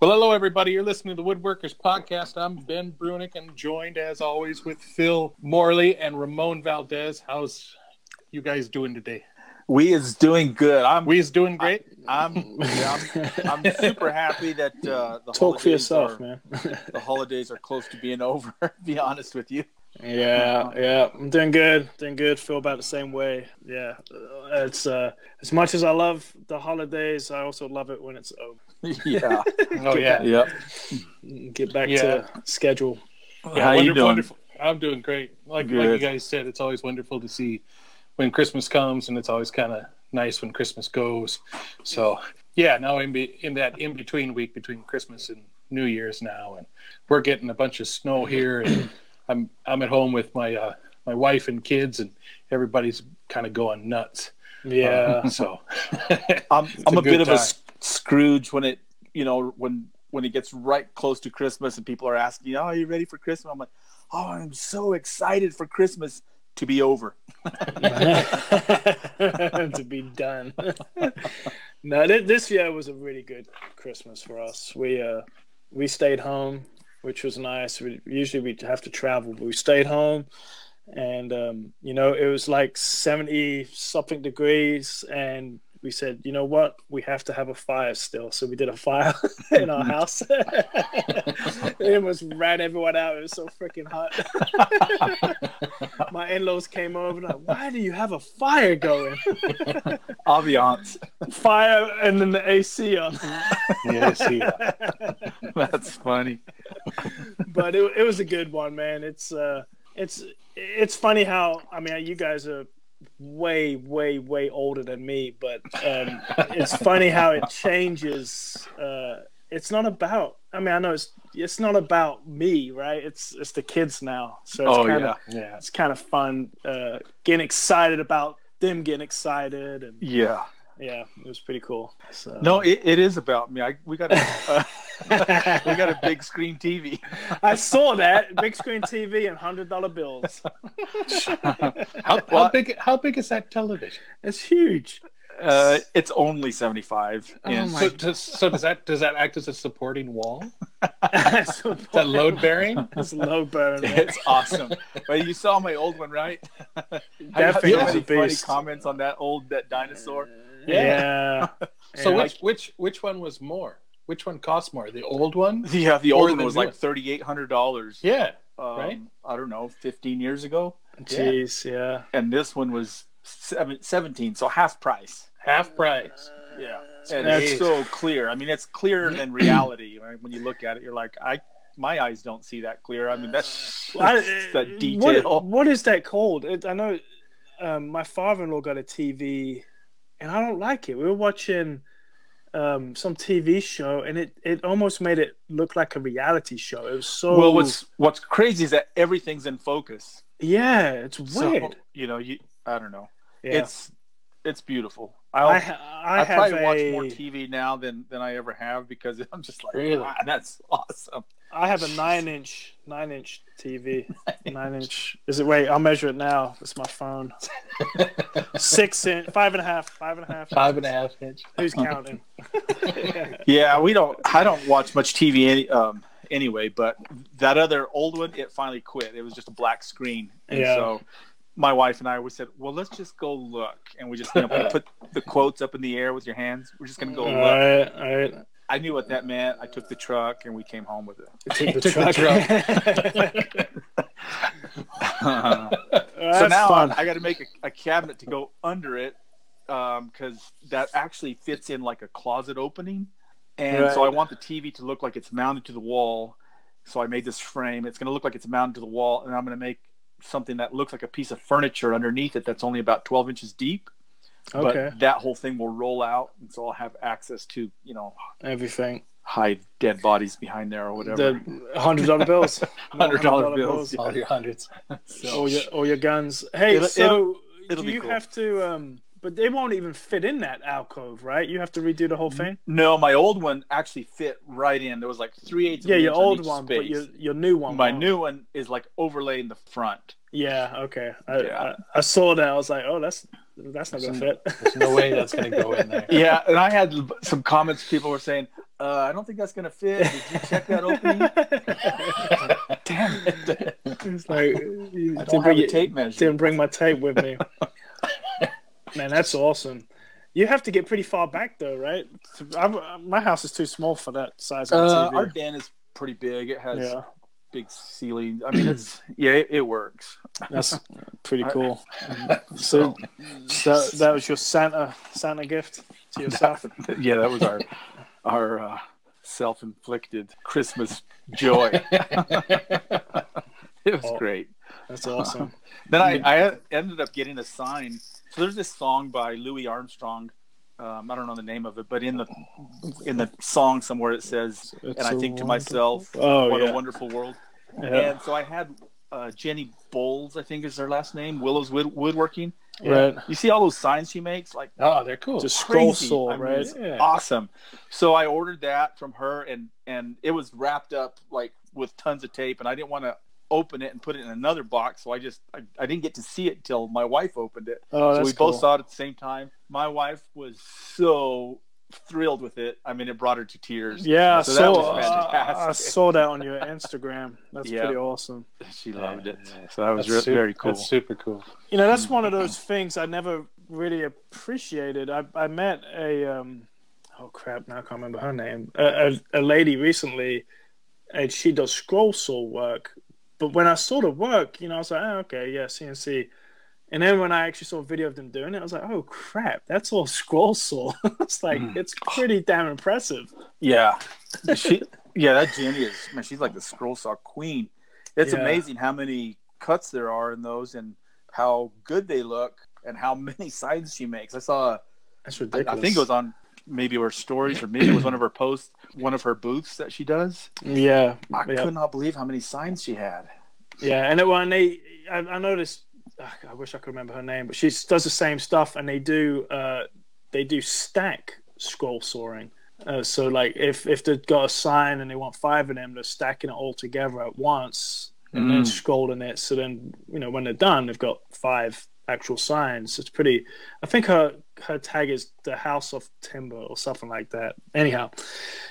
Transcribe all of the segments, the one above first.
Well, hello, everybody. You're listening to the Woodworkers Podcast. I'm Ben Brunick and joined, as always, with Phil Morley and Ramon Valdez. How's you guys doing today? We is doing good. I'm We is doing great. I'm yeah, I'm, I'm super happy that uh, the Talk for yourself, are, man. The holidays are close to being over. be honest with you. yeah, yeah, I'm doing good. Doing good. Feel about the same way. Yeah, Uh, it's uh, as much as I love the holidays, I also love it when it's over. yeah. Oh yeah, Yep. Get back Yeah. to schedule. yeah. How you doing? wonderful. I'm doing great. Like like you guys said, it's always wonderful to see when Christmas comes, and it's always kind of nice when Christmas goes. So yeah, now in be, in that in between week between Christmas and New Year's now, and we're getting a bunch of snow here, and I'm I'm at home with my uh, my wife and kids, and everybody's kind of going nuts. Yeah, Uh, so I'm I'm a a, bit good of a time. S- Scrooge when it you know when when it gets right close to Christmas and people are asking, "Oh, are you ready for Christmas?" I'm like, "Oh, I'm so excited for Christmas to be over." to be done. no, th- this year was a really good Christmas for us. We uh, we stayed home, which was nice. We, usually we have to travel, but we stayed home, and um, you know it was like seventy something degrees, and we said, you know what, we have to have a fire still. So we did a fire in our house. it almost ran everyone out. It was so freaking hot. My in-laws came over. and Like, why do you have a fire going? Ambiance. fire and then the AC on. yes, yeah. That's funny. but it, it was a good one, man. It's uh, it's it's funny how I mean you guys are way way way older than me, but um, it's funny how it changes. Uh, it's not about. I mean, I know it's it's not about me, right? It's it's the kids now, so it's Oh kind yeah. of yeah. it's kind of fun uh, getting excited about them getting excited, and Yeah. yeah, it was pretty cool. So. No, it, it is about me. I, we got uh, we got a big screen TV. I saw that big screen TV and hundred dollar bills. How, how big? How big is that television? It's huge. Uh, it's only seventy five. Oh my So, does, so does that does that act as a supporting wall? it's Is that load bearing? It's low burn. man. It's awesome. but you saw my old one, right? I got That thing so a funny beast. comments on that old that dinosaur. Yeah. So Yeah. which which which one was more? Which one costs more? The old one? Yeah, the old one was like thirty eight hundred dollars. Yeah. um, right. I don't know, fifteen years ago, Jeez, yeah. and this one was seven, 17, so half price. Half price. Yeah, and That's- it's so clear. I mean, it's clearer than reality. Right? When you look at it, you're like, I, my eyes don't see that clear. I mean, that's that's that detail. What, what is that called? It, I know um, my father-in-law got a TV, and I don't like it. We were watching um, some TV show, and it, it almost made it look like a reality show. It was so Well, what's what's crazy is that everything's in focus. yeah, it's So, weird. you know, you I don't know. yeah. It's it's beautiful. I, I'll, I, I, have probably a, watch more TV now than than I ever have because I'm just like, Really? wow, that's awesome. I have a nine-inch nine-inch TV. Nine inch. Is it? Wait, I'll measure it now. It's my phone. Six inch, five and a half, five and a half. Five and a half inch. Who's counting? Yeah, we don't. I don't watch much TV any, um, anyway. But that other old one, it finally quit. It was just a black screen, and Yeah. so my wife and I we said, well, let's just go look, and we just you know, put the quotes up in the air with your hands. We're just gonna go all look. right, all right. I knew what that meant. I took the truck, and we came home with it. Take the Took the truck. Uh-huh. so now fun. I, got to make a, a cabinet to go under it um, because that actually fits in like a closet opening, and so I want the TV to look like it's mounted to the wall. So I made this frame. It's going to look like it's mounted to the wall, and I'm going to make something that looks like a piece of furniture underneath it that's only about 12 inches deep. Okay, But that whole thing will roll out, and so I'll have access to you know everything. hide dead bodies behind there or whatever. The hundred dollar bills. $100 bills. All your hundreds. So- All your all your guns. Hey, It'll- so it'll- it'll do you cool. have to? um But they won't even fit in that alcove, right? You have to redo the whole thing. No, my old one actually fit right in. There was like three eighths. Yeah, of your inch on old each one, but your your new one. my won't. new one is like overlaying the front. Yeah, okay. I, Yeah. I, I saw that. I was like, oh, that's that's not gonna fit. There's no way that's going to go in there. Yeah, and I had some comments. People were saying, uh, I don't think that's gonna fit. Did you check that opening? Damn it! It's like you I didn't don't bring, have a your- tape measure. didn't bring my tape with me. Man, that's awesome. You have to get pretty far back though, right? I'm, my house is too small for that size of Uh, TV. our den is pretty big. It has yeah, big ceiling. I mean, it's yeah, it, it works. that's pretty cool. So that, that was your Santa Santa gift to yourself. yeah, that was our our uh, self-inflicted Christmas joy. it was Oh. great. That's awesome. Then I, I ended up getting a sign. So there's this song by Louis Armstrong. Um, I don't know the name of it, but in the in the song somewhere it says, It's and I think to myself, Oh "What yeah. a wonderful world." yeah. And so I had uh, Jenny Bowles, I think is her last name, Willow's Wood- Woodworking. Right. You see all those signs she makes, like Oh, they're cool. Just scroll crazy. saw, I mean, right? Yeah. Awesome. So I ordered that from her, and and it was wrapped up like with tons of tape, and I didn't want to open it and put it in another box, so I just I, I didn't get to see it till my wife opened it. Oh, so we cool. both saw it at the same time. My wife was so thrilled with it. I mean, it brought her to tears. Yeah, So so, that was uh, I saw that on your Instagram. That's Yeah. pretty awesome. She loved it. So that was That's re- super- very cool. That's super cool. You know, that's one of those things I never really appreciated. I, I met a um, oh crap, now I can't remember her name. A, a, a lady recently, and she does scroll saw work. But when I saw the work, you know, I was like, oh, okay, yeah, CNC. And then when I actually saw a video of them doing it, I was like, oh crap, that's all scroll saw. it's like Mm. it's pretty damn impressive. Yeah, she. Yeah, that Jenny is man. She's like the scroll saw queen. It's Yeah. amazing how many cuts there are in those, and how good they look, and how many signs she makes. I saw. That's I, ridiculous. I think it was on maybe her stories, or maybe it was one of her posts, one of her booths that she does. Yeah, I yeah. could not believe how many signs she had. Yeah, and it, when they, I, I noticed. ugh, I wish I could remember her name, but she does the same stuff, and they do, uh, they do stack scroll sawing. Uh, so like if if they've got a sign and they want five of them, they're stacking it all together at once and then Mm. scrolling it. So then you know when they're done, they've got five actual signs. It's pretty. I think her her tag is the House of Timber or something like that. Anyhow,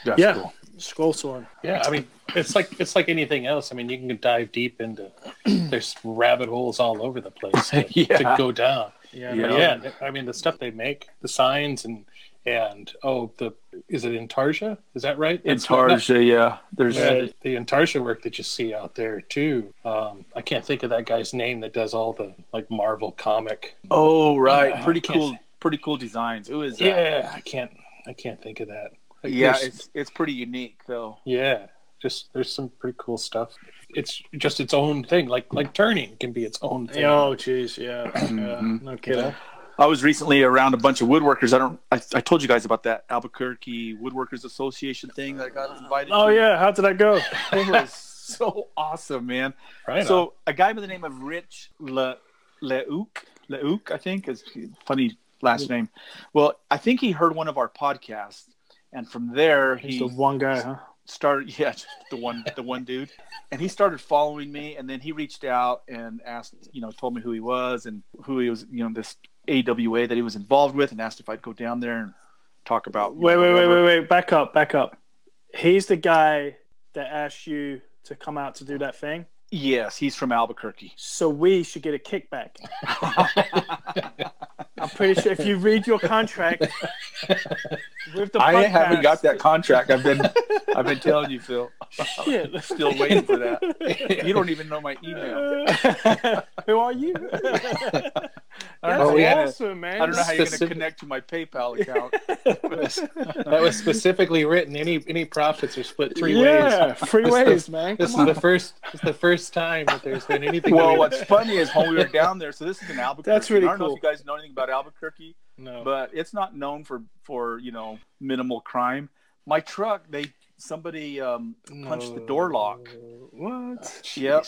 That's yeah, cool. scroll sawing. Yeah, I mean, it's like it's like anything else. I mean, you can dive deep into. There's rabbit holes all over the place to, Yeah. to go down. Yeah, Yeah. Yeah, I mean, the stuff they make, the signs and and oh, the is it Intarsia? Is that right? In That's not- Tarja, yeah. There's Yeah, the, the Intarsia work that you see out there too. Um, I can't think of that guy's name that does all the like Marvel comic. oh right, Yeah, pretty cool, pretty cool designs. Who is that? Yeah, I can't. I can't think of that. Like, yeah, it's it's pretty unique though. yeah. Just there's some pretty cool stuff. It's just its own thing. Like like turning can be its own thing. Oh, jeez, yeah, yeah, no You kidding. know? I was recently around a bunch of woodworkers. I don't. I, I told you guys about that Albuquerque Woodworkers Association thing that I got invited. Oh to. yeah, how did that go? it was so awesome, man. Right. on. So a guy by the name of Rich Le Leuk Leuk, I think is funny last name. Well, I think he heard one of our podcasts, and from there He's he the one guy, huh? started. Yeah, the one, the one dude, and he started following me, and then he reached out and asked, you know, told me who he was and who he was, you know, this AWA that he was involved with, and asked if I'd go down there and talk about. Wait, know, wait, wait, whatever. wait, wait. Back up, back up. He's the guy that asked you to come out to do that thing. Yes, he's from Albuquerque. So we should get a kickback. I'm pretty sure if you read your contract with the I haven't got that contract. I've been, I've been telling you, Phil. Shit. Still waiting for that. You don't even know my email. Who are you? I That's don't, know, Oh, yeah. awesome, man. I don't know how you're going to connect to my PayPal account. that was specifically written. Any any profits are split three yeah, ways. three This ways, is- man. This Come is the first. This is the first time that there's been anything. well, weird. what's funny is when we were down there. So this is in Albuquerque. That's really I don't know cool. if you guys know anything about Albuquerque, no. but it's not known for for you know minimal crime. My truck, they somebody um, punched the door lock. What? Yep.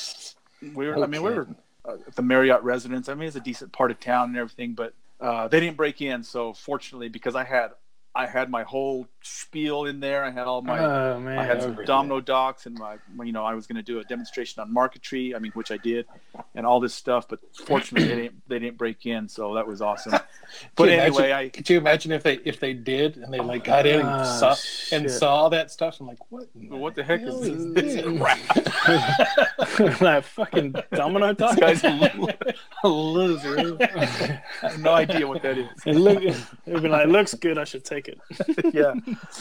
We were. I mean, we Okay. were uh, the Marriott residence. I mean, it's a decent part of town and everything, but uh, they didn't break in. So fortunately, because I had I had my whole spiel in there. I had all my oh man, I had some domino docs and my, you know, I was going to do a demonstration on marquetry. I mean, which I did, and all this stuff. But fortunately, they didn't they didn't break in, so that was awesome. But anyway, imagine- I could you imagine if they if they did and they like got in and Ah, saw and saw all that stuff? I'm like, what? in what the heck is this? this? like fucking domino This dog. guy's a loser. I have no idea what that is. It look, it would be like, it looks good. I should take it. yeah,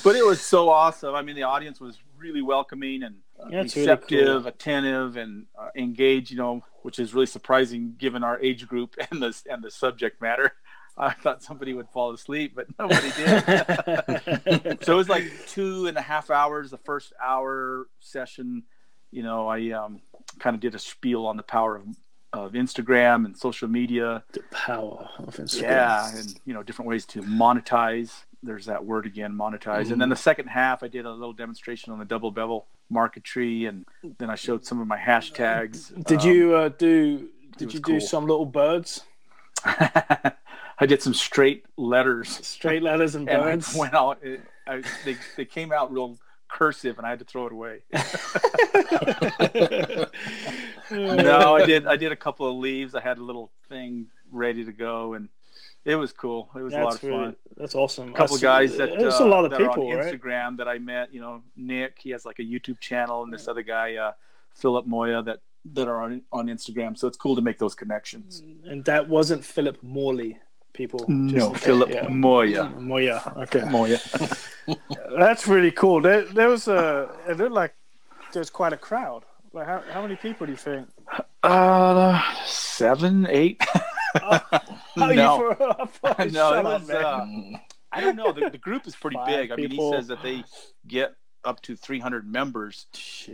but it was so awesome. I mean, the audience was really welcoming and uh, That's really receptive, cool. attentive, and uh, engaged. You know, which is really surprising given our age group and the and the subject matter. I thought somebody would fall asleep, but nobody did. so it was like two and a half hours. The first hour session, you know, I um, kind of did a spiel on the power of, of Instagram and social media. the power of Instagram. Yeah, and you know, different ways to monetize. There's that word again, monetize. And then the second half, I did a little demonstration on the double bevel marquetry, and then I showed some of my hashtags. Did Um, you uh, do? Did you do cool. some little birds, I did some straight letters, straight letters and and birds? went out. It, I, they they came out real cursive, and I had to throw it away. no, I did. I did a couple of leaves. I had a little thing ready to go, and it was cool. It was a lot That's of fun. really, that's awesome. A couple of That's- guys that There's uh, a lot of people, on right? Instagram that I met. You know, Nick. He has like a YouTube channel, and this other guy, uh, Philip Moya, that that are on on Instagram. So it's cool to make those connections. And that wasn't Philip Morley. People. No, Philip yeah. Moya. Moya. Okay. Moya. That's really cool. There, there was a. It looked like there's quite a crowd. Like how, how many people do you think? Uh, seven, eight. Oh, no, you for, no, shut it was. man. Uh, I don't know. The, the group is pretty big. I mean, he says that they get up to 300 members,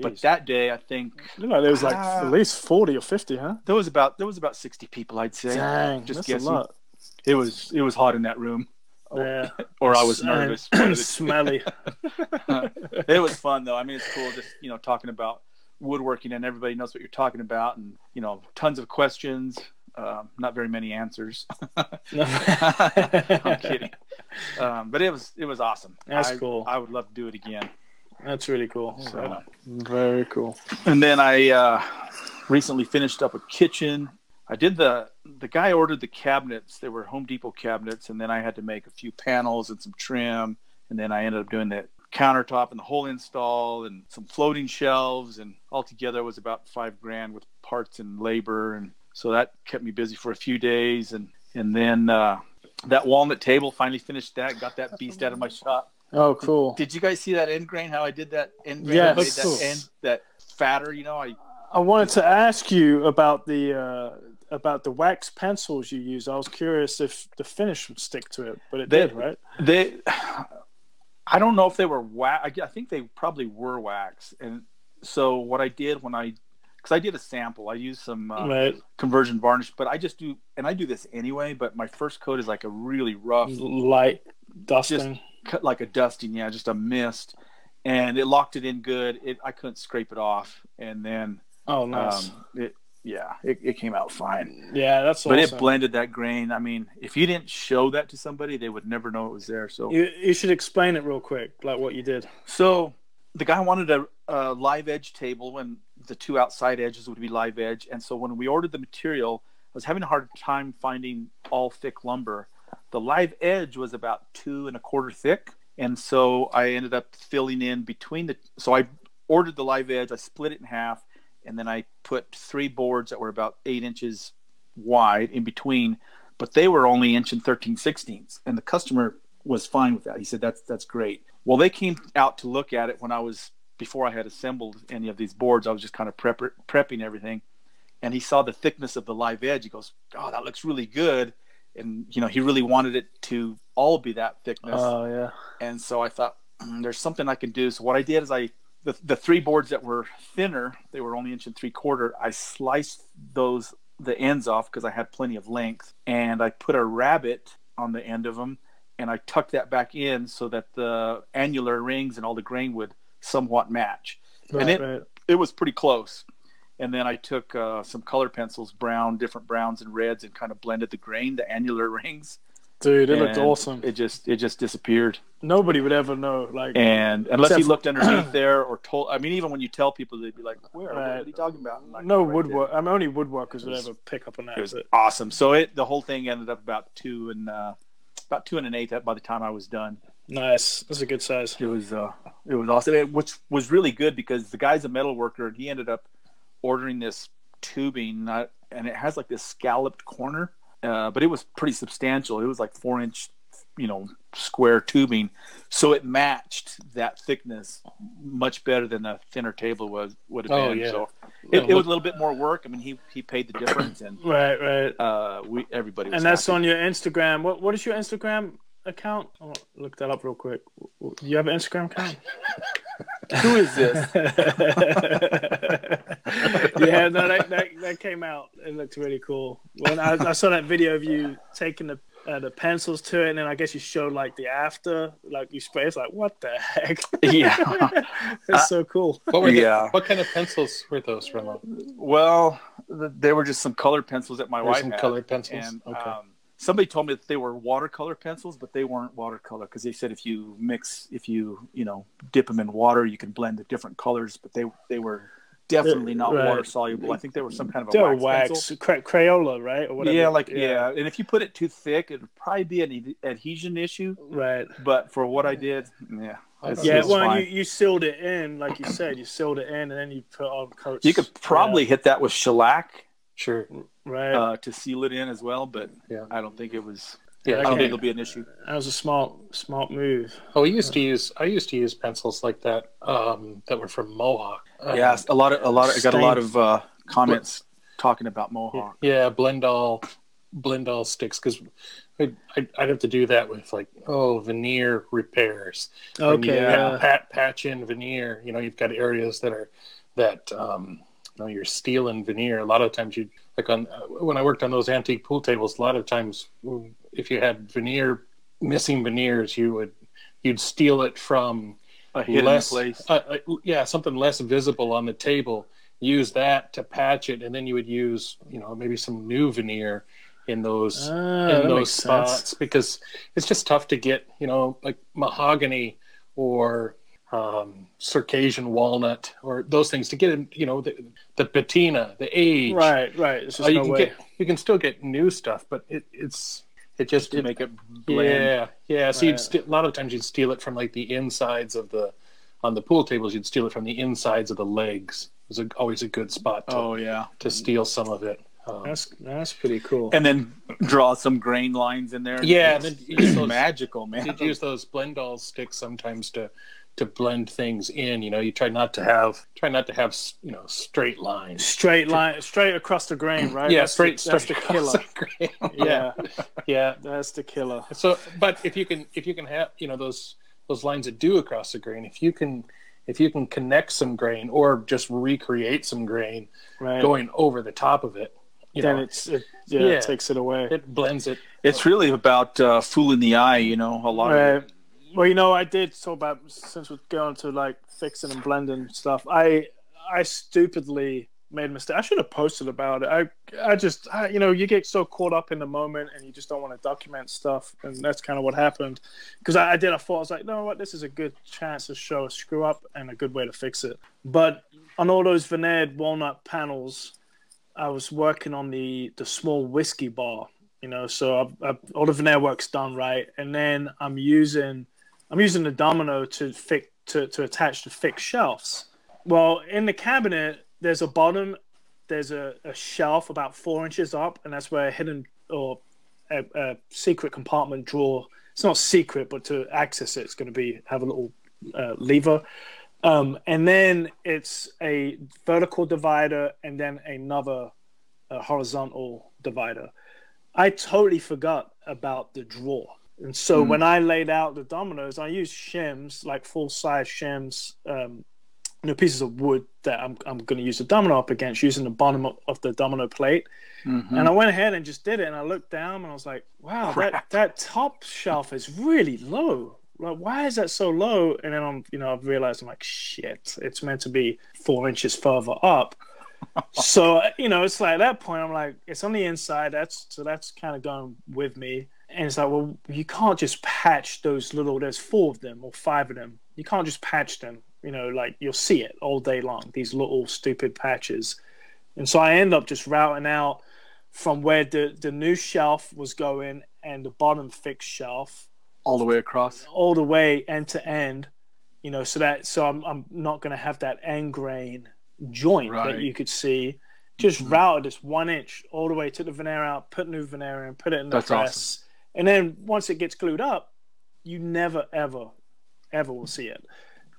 but that day I think Looked like there was like Ah. at least forty or fifty, huh? there was about there was about 60 people. I'd say. Dang, just that's guessing. a lot. It was it was hot in that room, Yeah. or I was nervous. smelly. it was fun though. I mean, it's cool just you know talking about woodworking and everybody knows what you're talking about, and you know tons of questions, um, not very many answers. I'm kidding, um, but it was it was awesome. That's I, cool. I would love to do it again. That's really cool. So, Very cool. and then I uh, recently finished up a kitchen. I did the the guy ordered the cabinets. They were Home Depot cabinets, and then I had to make a few panels and some trim, and then I ended up doing the countertop and the whole install and some floating shelves, and altogether it was about five grand with parts and labor, and so that kept me busy for a few days, and and then uh, that walnut table finally finished that, got that beast out of my shop. Oh, cool. Did you guys see that end grain? How I did that end grain? Yes. That's that cool. end that fatter. You know, I I wanted to ask you about the uh, about the wax pencils you use. I was curious if the finish would stick to it, but it They- did, right? they i don't know if they were wax i think they probably were wax and so what i did when i because i did a sample i used some uh, right. conversion varnish but i just do and i do this anyway but my first coat is like a really rough Light dusting. cut like a dusting yeah just a mist and it locked it in good it i couldn't scrape it off and then oh, nice. um, it yeah it, it came out fine yeah, that's but awesome. it blended that grain i mean if you didn't show that to somebody they would never know it was there so you, you should explain it real quick, like what you did. So the guy wanted a, a live edge table when the two outside edges would be live edge. And so when we ordered the material, I was having a hard time finding all thick lumber. The live edge was about two and a quarter thick. And so I ended up filling in between the. So I ordered the live edge, I split it in half, and then I put three boards that were about eight inches wide in between, but they were only inch and 13 sixteenths. And the customer was fine with that. He said, that's, that's great. Well, they came out to look at it when I was before I had assembled any of these boards. I was just kind of prep, prepping everything, and he saw the thickness of the live edge. He goes, "Oh, that looks really good," and you know he really wanted it to all be that thickness. Oh, yeah. and so I thought, "Mm, "There's something I can do." So what I did is I the the three boards that were thinner, they were only inch and three quarter. I sliced those the ends off because I had plenty of length, and I put a rabbet on the end of them and I tucked that back in so that the annular rings and all the grain would somewhat match. Right, and it right. it was pretty close. And then I took uh, some color pencils, brown, different browns and reds, and kind of blended the grain, the annular rings, Dude, it looked awesome. It just it just disappeared. Nobody would ever know. Like, And unless Except you looked underneath there or told, I mean, even when you tell people, they'd be like, "Where? What are you talking about?" Like, no "Right there." woodwork. I mean, only woodworkers would ever pick up on that. It was awesome. So it the whole thing ended up about two and uh, about two and an eighth by the time I was done. nice. That's a good size. It was uh, it was awesome, It- which was really good because the guy's a metal worker and he ended up ordering this tubing, not, and it has like this scalloped corner, uh, but it was pretty substantial. It was like four inch, you know, square tubing, so it matched that thickness much better than a thinner table was would have Oh, been. yeah. So it, it was a little bit more work. I mean, he he paid the difference, and Right, right. uh, we everybody was And that's happy. on your Instagram. What What is your Instagram account? I'll look that up real quick. You have an Instagram account? Who is this? yeah, no, that, that that came out. It looked really cool. When I, I saw that video of you taking the uh, the pencils to it, and then I guess you showed like the after, like you spray. It's like what the heck? Yeah. it's so cool. What were the- what kind of pencils were those, Remo? Well, th- they were just some colored pencils that my Were wife some had. colored pencils? And Okay. um, somebody told me that they were watercolor pencils, but they weren't watercolor because they said if you mix, if you you know dip them in water, you can blend the different colors. But they they were definitely uh, not Right. water soluble. I think they were some kind of a They're wax, wax, pencil. Cra- Crayola, right? Or whatever. Yeah, like yeah. and if you put it too thick, it would probably be an ad- adhesion issue. right. But for what I did, yeah, it's, Yeah, it's well, fine. you, you sealed it in, like you said, you sealed it in, and then you put on coats. You could probably hit that with shellac Sure. Right. uh, to seal it in as well, but Yeah. I don't think it was. Yeah. I don't think it'll be an issue. that was a smart, smart move. Oh, we used to use. I used to use pencils like that. Um, that were from Mohawk. Uh, yeah, a lot of a lot. Of, I got a lot of uh, comments talking about Mohawk. Yeah, Blendall, Blendall sticks because I'd, I'd I'd have to do that with like oh veneer repairs. Okay, yeah. pat, patch in veneer. You know, you've got areas that are that um, you know you're stealing veneer. A lot of times you like on uh, when I worked on those antique pool tables. A lot of times, mm, if you had veneer missing veneers, you would you'd steal it from A hidden less place. Uh, uh, yeah, something less visible on the table. Use that to patch it, and then you would use you know maybe some new veneer in those Ah, in those spots sense. because it's just tough to get you know like mahogany or um, Circassian walnut or those things to get in you know the, the patina the age Right, right. It's just Uh, you no can way. get you can still get new stuff but it, it's it just to make it blend. yeah yeah so you'd st- a lot of times you'd steal it from like the insides of the on the pool tables you'd steal it from the insides of the legs it was a, always a good spot to, Oh yeah, to steal some of it um, That's that's pretty cool. and then draw some grain lines in there. Yeah, and then use those- magical, man. You'd use those blendall sticks sometimes to to blend things in. You know, you try not to have try not to have you know straight lines. straight line, straight across the grain, right? Yeah, That's straight. The, that's straight the killer. across the grain. Yeah, yeah. that's the killer. So, but if you can if you can have you know those those lines that do across the grain, if you can if you can connect some grain or just recreate some grain Right. going over the top of it, you then know, it's it, yeah, Yeah. it takes it away. it blends it. It's really about uh, fooling the eye, you know. A lot of Right. it. Well, you know, I did talk about since we're going to like fixing and blending stuff. I I stupidly made a mistake. I should have posted about it. I I just I, you know you get so caught up in the moment and you just don't want to document stuff, and that's kind of what happened. Because I, I did. I thought I was like, no, what? This is a good chance to show a screw up and a good way to fix it. But on all those veneered walnut panels, I was working on the the small whiskey bar. You know, so I've, I've, all the veneer work's done right, and then I'm using I'm using the domino to fix to, to attach to fixed shelves. Well, in the cabinet, there's a bottom, there's a, a shelf about four inches up, and that's where a hidden or a, a secret compartment drawer. It's not secret, but to access it, it's going to be have a little uh, lever. Um, and then it's a vertical divider, and then another uh, horizontal divider. I totally forgot about the drawer. And so Hmm. when I laid out the dominoes, I used shims, like full size shims, um, you know, pieces of wood that I'm, I'm going to use the domino up against using the bottom of, of the domino plate. Mhm. And I went ahead and just did it. And I looked down and I was like, wow, that, that top shelf is really low. Like, why is that so low? And then I'm, you know, I've realized I'm like, shit, it's meant to be four inches further up. so, you know, it's like at that point, I'm like, it's on the inside. That's so that's kind of going with me. And it's like, well, you can't just patch those little. There's four of them or five of them. You can't just patch them. You know, like you'll see it all day long. These little stupid patches. And so I end up just routing out from where the the new shelf was going and the bottom fixed shelf all the way across. all the way end to end. You know, so that so I'm I'm not going to have that end grain joint Right. that you could see. Just Mhm. routed this one inch all the way, took the veneer out, put new veneer in, put it in the That's press, and then once it gets glued up, you never ever ever will see it.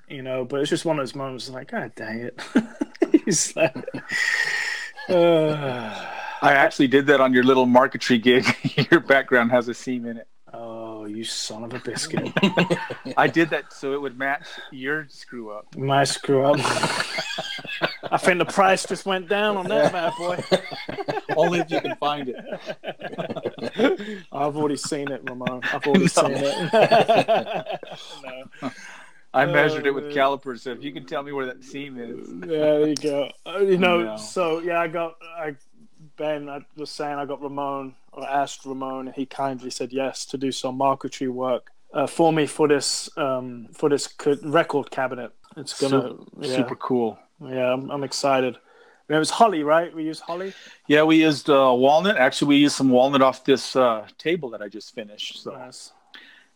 You know, but it's just one of those moments like, God dang it. He's like, uh, I actually did that on your little marquetry gig. your background has a seam in it. oh, you son of a biscuit. I did that so it would match your screw up. My screw up. I think the price just went down on that bad boy. Only if you can find it. I've already seen it, Ramon. I've already No. seen it. no. I measured it with Uh, calipers, so if you can tell me where that seam is. Yeah, there you go. Uh, you know, No. so yeah, I got I Ben. I was saying I got Ramon or asked Ramon, and he kindly said yes to do some marquetry work uh, for me for this um, for this record cabinet. It's gonna yeah, Super cool. Yeah. I'm, I'm excited. And it was holly, right? We used holly. Yeah, we used uh, walnut. Actually, we used some walnut off this uh, table that I just finished. So, Nice.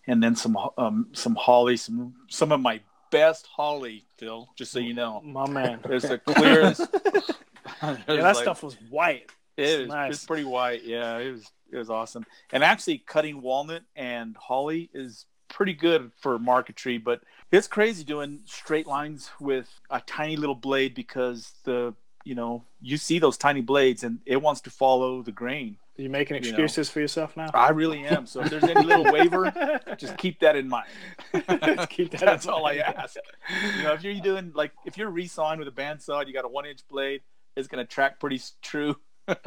and then some um, some holly, some some of my best holly, Phil. Just so you know, My man. there's the clearest. yeah, that stuff was white. It is. nice. It's pretty white. Yeah, it was. It was awesome. And actually, cutting walnut and holly is pretty good for marquetry, but it's crazy doing straight lines with a tiny little blade because the you know you see those tiny blades and it wants to follow the grain. Are you making You know. excuses for yourself now? I really am. So if there's any little waiver, just keep that in mind. Keep that That's all I ask. You know, if you're doing like if you're resawing with a bandsaw, you got a one inch blade, it's gonna track pretty true.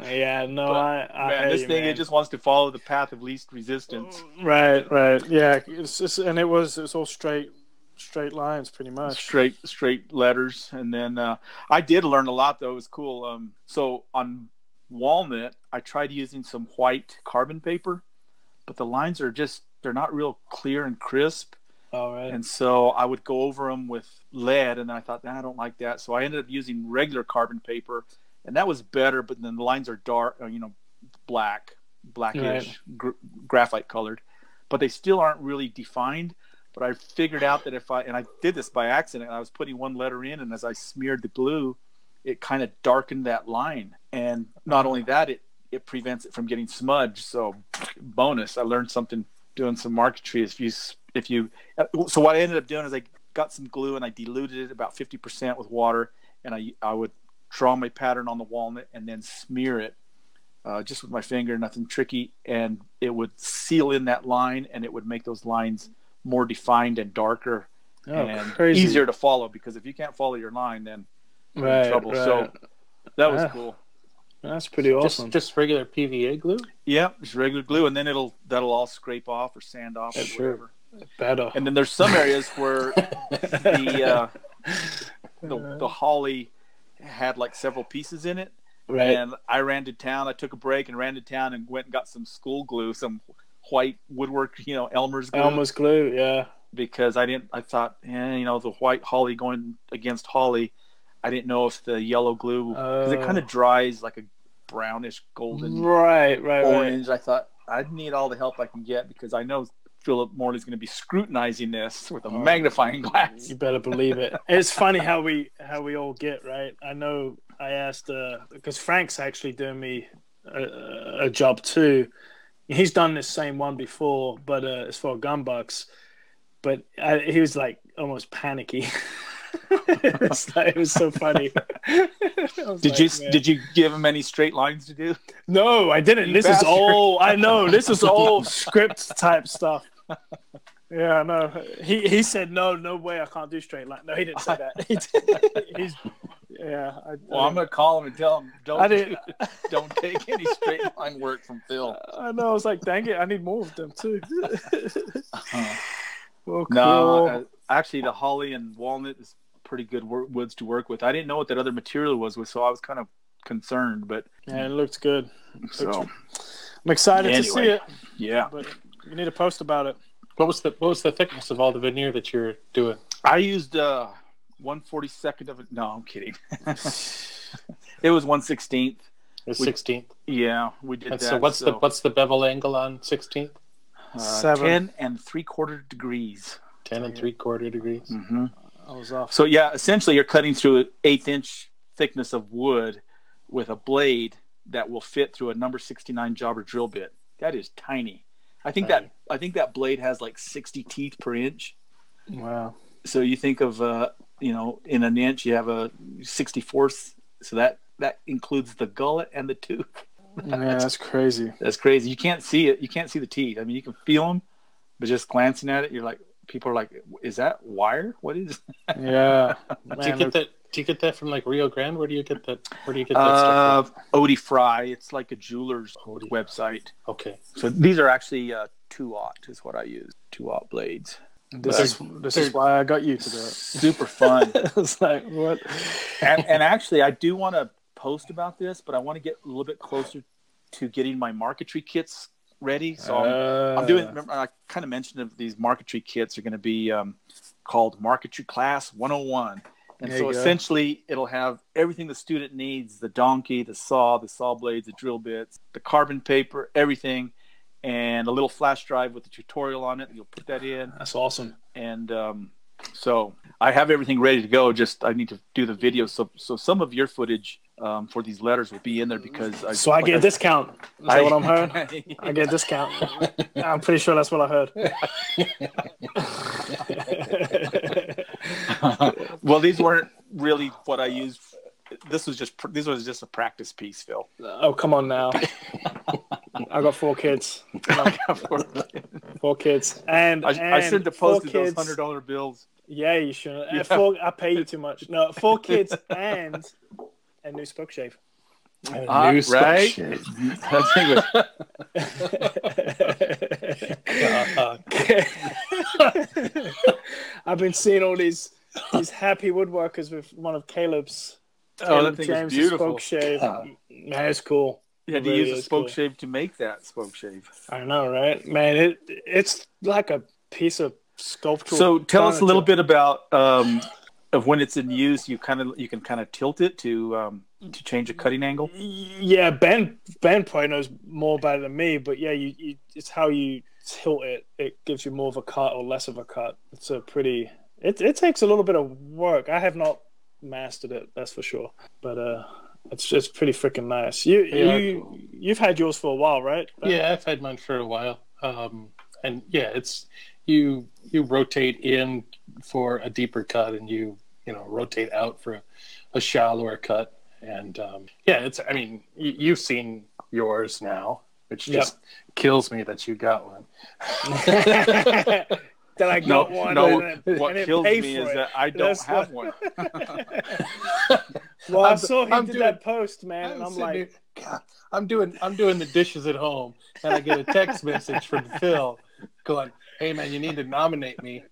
Yeah, no, But, I, I man, this you, thing man. it just wants to follow the path of least resistance. right, right, yeah. It's just, and it was it's all straight, straight lines, pretty much. straight straight letters and then uh, i did learn a lot though it was cool um, so on walnut i tried using some white carbon paper but the lines are just they're not real clear and crisp All right. and so i would go over them with lead and i thought nah, i don't like that so i ended up using regular carbon paper and that was better but then the lines are dark uh, you know black blackish Right. gr- graphite colored but they still aren't really defined but I figured out that if I and I did this by accident, I was putting one letter in, and as I smeared the glue, it kind of darkened that line. And not only that, it it prevents it from getting smudged. So, bonus, I learned something doing some marquetry. If you if you so what I ended up doing is I got some glue and I diluted it about fifty percent with water, and I I would draw my pattern on the walnut and then smear it. Uh, just with my finger, nothing tricky, and it would seal in that line, and it would make those lines more defined and darker Oh, and crazy. easier to follow because if you can't follow your line then you're right, in trouble right. so that was Ah. cool That's pretty awesome. Just just regular PVA glue. yeah just regular glue and then it'll that'll all scrape off or sand off or Sure. whatever better. and then there's some areas where the uh, the, the holly had like several pieces in it right. and i ran to town i took a break and ran to town and went and got some school glue some white woodwork you know elmer's glue Elmer's glue. Yeah. because I didn't. I thought, eh, you know, the white holly going against holly. I didn't know if the yellow glue because it Oh. kind of dries like a brownish golden Right. Right. Right. orange. I thought I need all the help I can get because I know Philip Morley's going to be scrutinizing this with a Oh. magnifying glass. You better believe it. It's funny how we how we all get right. I know. I asked uh, because Frank's actually doing me a, a job too. He's done this same one before, but uh, it's for gunbucks. But I, he was like almost panicky. it's like, it was so funny. Did like, you man. did you give him any straight lines to do? No, I didn't. You this bastard. is all I know. This is all script type stuff. Yeah, no. He he said no, no way. I can't do straight line. No, he didn't say that. He he's yeah. I, Well, I I'm going to call him and tell him don't don't take any straight line work from Phil. I know. I was like, dang it, I need more of them too. well, cool. No, uh, actually, the holly and walnut is pretty good wor- woods to work with. I didn't know what that other material was, so I was kind of concerned. But yeah, it looks good. so I'm excited to see it, Yeah. but you need to post about it. What was the what was the thickness of all the veneer that you're doing? I used uh, one forty second of it. No, I'm kidding. it was one sixteenth. The sixteenth. Yeah, we did And that. so what's the what's the bevel angle on sixteenth? uh, Seven. ten and three quarter degrees? Ten and three quarter degrees. Mm-hmm. I was off. So yeah, essentially you're cutting through an eighth inch thickness of wood with a blade that will fit through a number sixty nine jobber drill bit. That is tiny. I think Tiny. that I think that blade has like sixty teeth per inch. Wow. So you think of uh, you know in an inch you have a sixty fourth. So that that includes the gullet and the tooth. Yeah, that's crazy. That's crazy. You can't see it. You can't see the teeth. I mean, you can feel them, but just glancing at it, you're like, people are like, "Is that wire? What is?" Yeah. you get that? Do you get that from like Rio Grande? Where do you get that? Where do you get that stuff? Uh, Otto Frei. It's like a jeweler's Odie. website. From? Okay. So these are actually uh, two aught is what I use. Two aught blades. this They're- is this is why I got you to do it. Super fun. it's like what? and, and actually, I do want to post about this, but I want to get a little bit closer to getting my marquetry kits ready. So I'm, I'm doing. Remember, I kind of mentioned that these marquetry kits are going to be um, called Marquetry Class 101. And There so you go. essentially, it'll have everything the student needs: the donkey, the saw, the saw blades, the drill bits, the carbon paper, everything, and a little flash drive with the tutorial on it. You'll put that in, That's awesome. and um, so I have everything ready to go. Just I need to do the video. So so some of your footage um, for these letters will be in there because I, So I like get a discount. Is that what I'm hearing? heard? I get a discount. I'm pretty sure that's what I heard. well, these weren't really what I used. This was just this was just a practice piece, Phil. oh come on now. I got four kids. Four kids. And I, I should have posted those hundred dollar bills. Yeah, you shouldn't. Uh, Yeah. Four, I pay you too much. No, four kids and a new spoke shave. A Uh, new spoke right? shave. I think it- I've been seeing all these these happy woodworkers with one of Caleb's. oh, Caleb that thing is James' beautiful. spoke shave. Uh, Man, it's cool. You had to Really use a is spoke cool. shave to make that spoke shave. I know, right? Man, it it's like a piece of sculptural. So tell us a little bit about um, of when it's in use. You kind of you can kind of tilt it to um, to change a cutting angle. Yeah, Ben Ben probably knows more about it than me, but yeah, you, you it's how you tilt it. It gives you more of a cut or less of a cut. It's a pretty. It it takes a little bit of work. I have not mastered it, that's for sure. But uh, it's it's pretty freaking nice. You Yeah. you you've had yours for a while, right? Ben? Yeah, I've had mine for a while. Um, and yeah, it's you you rotate in for a deeper cut, and you you know rotate out for a, a shallower cut. And um, yeah, it's I mean you, you've seen yours now, which Yep. just kills me that you got one. that I No, one. no. and it- What and it kills paid me is it. that I don't That's have what- one. Well, I I'm- saw he I'm did doing- that post, man, and I'm like, here- God, I'm doing I'm doing the dishes at home, and I get a text message from Phil going, "Hey man, you need to nominate me."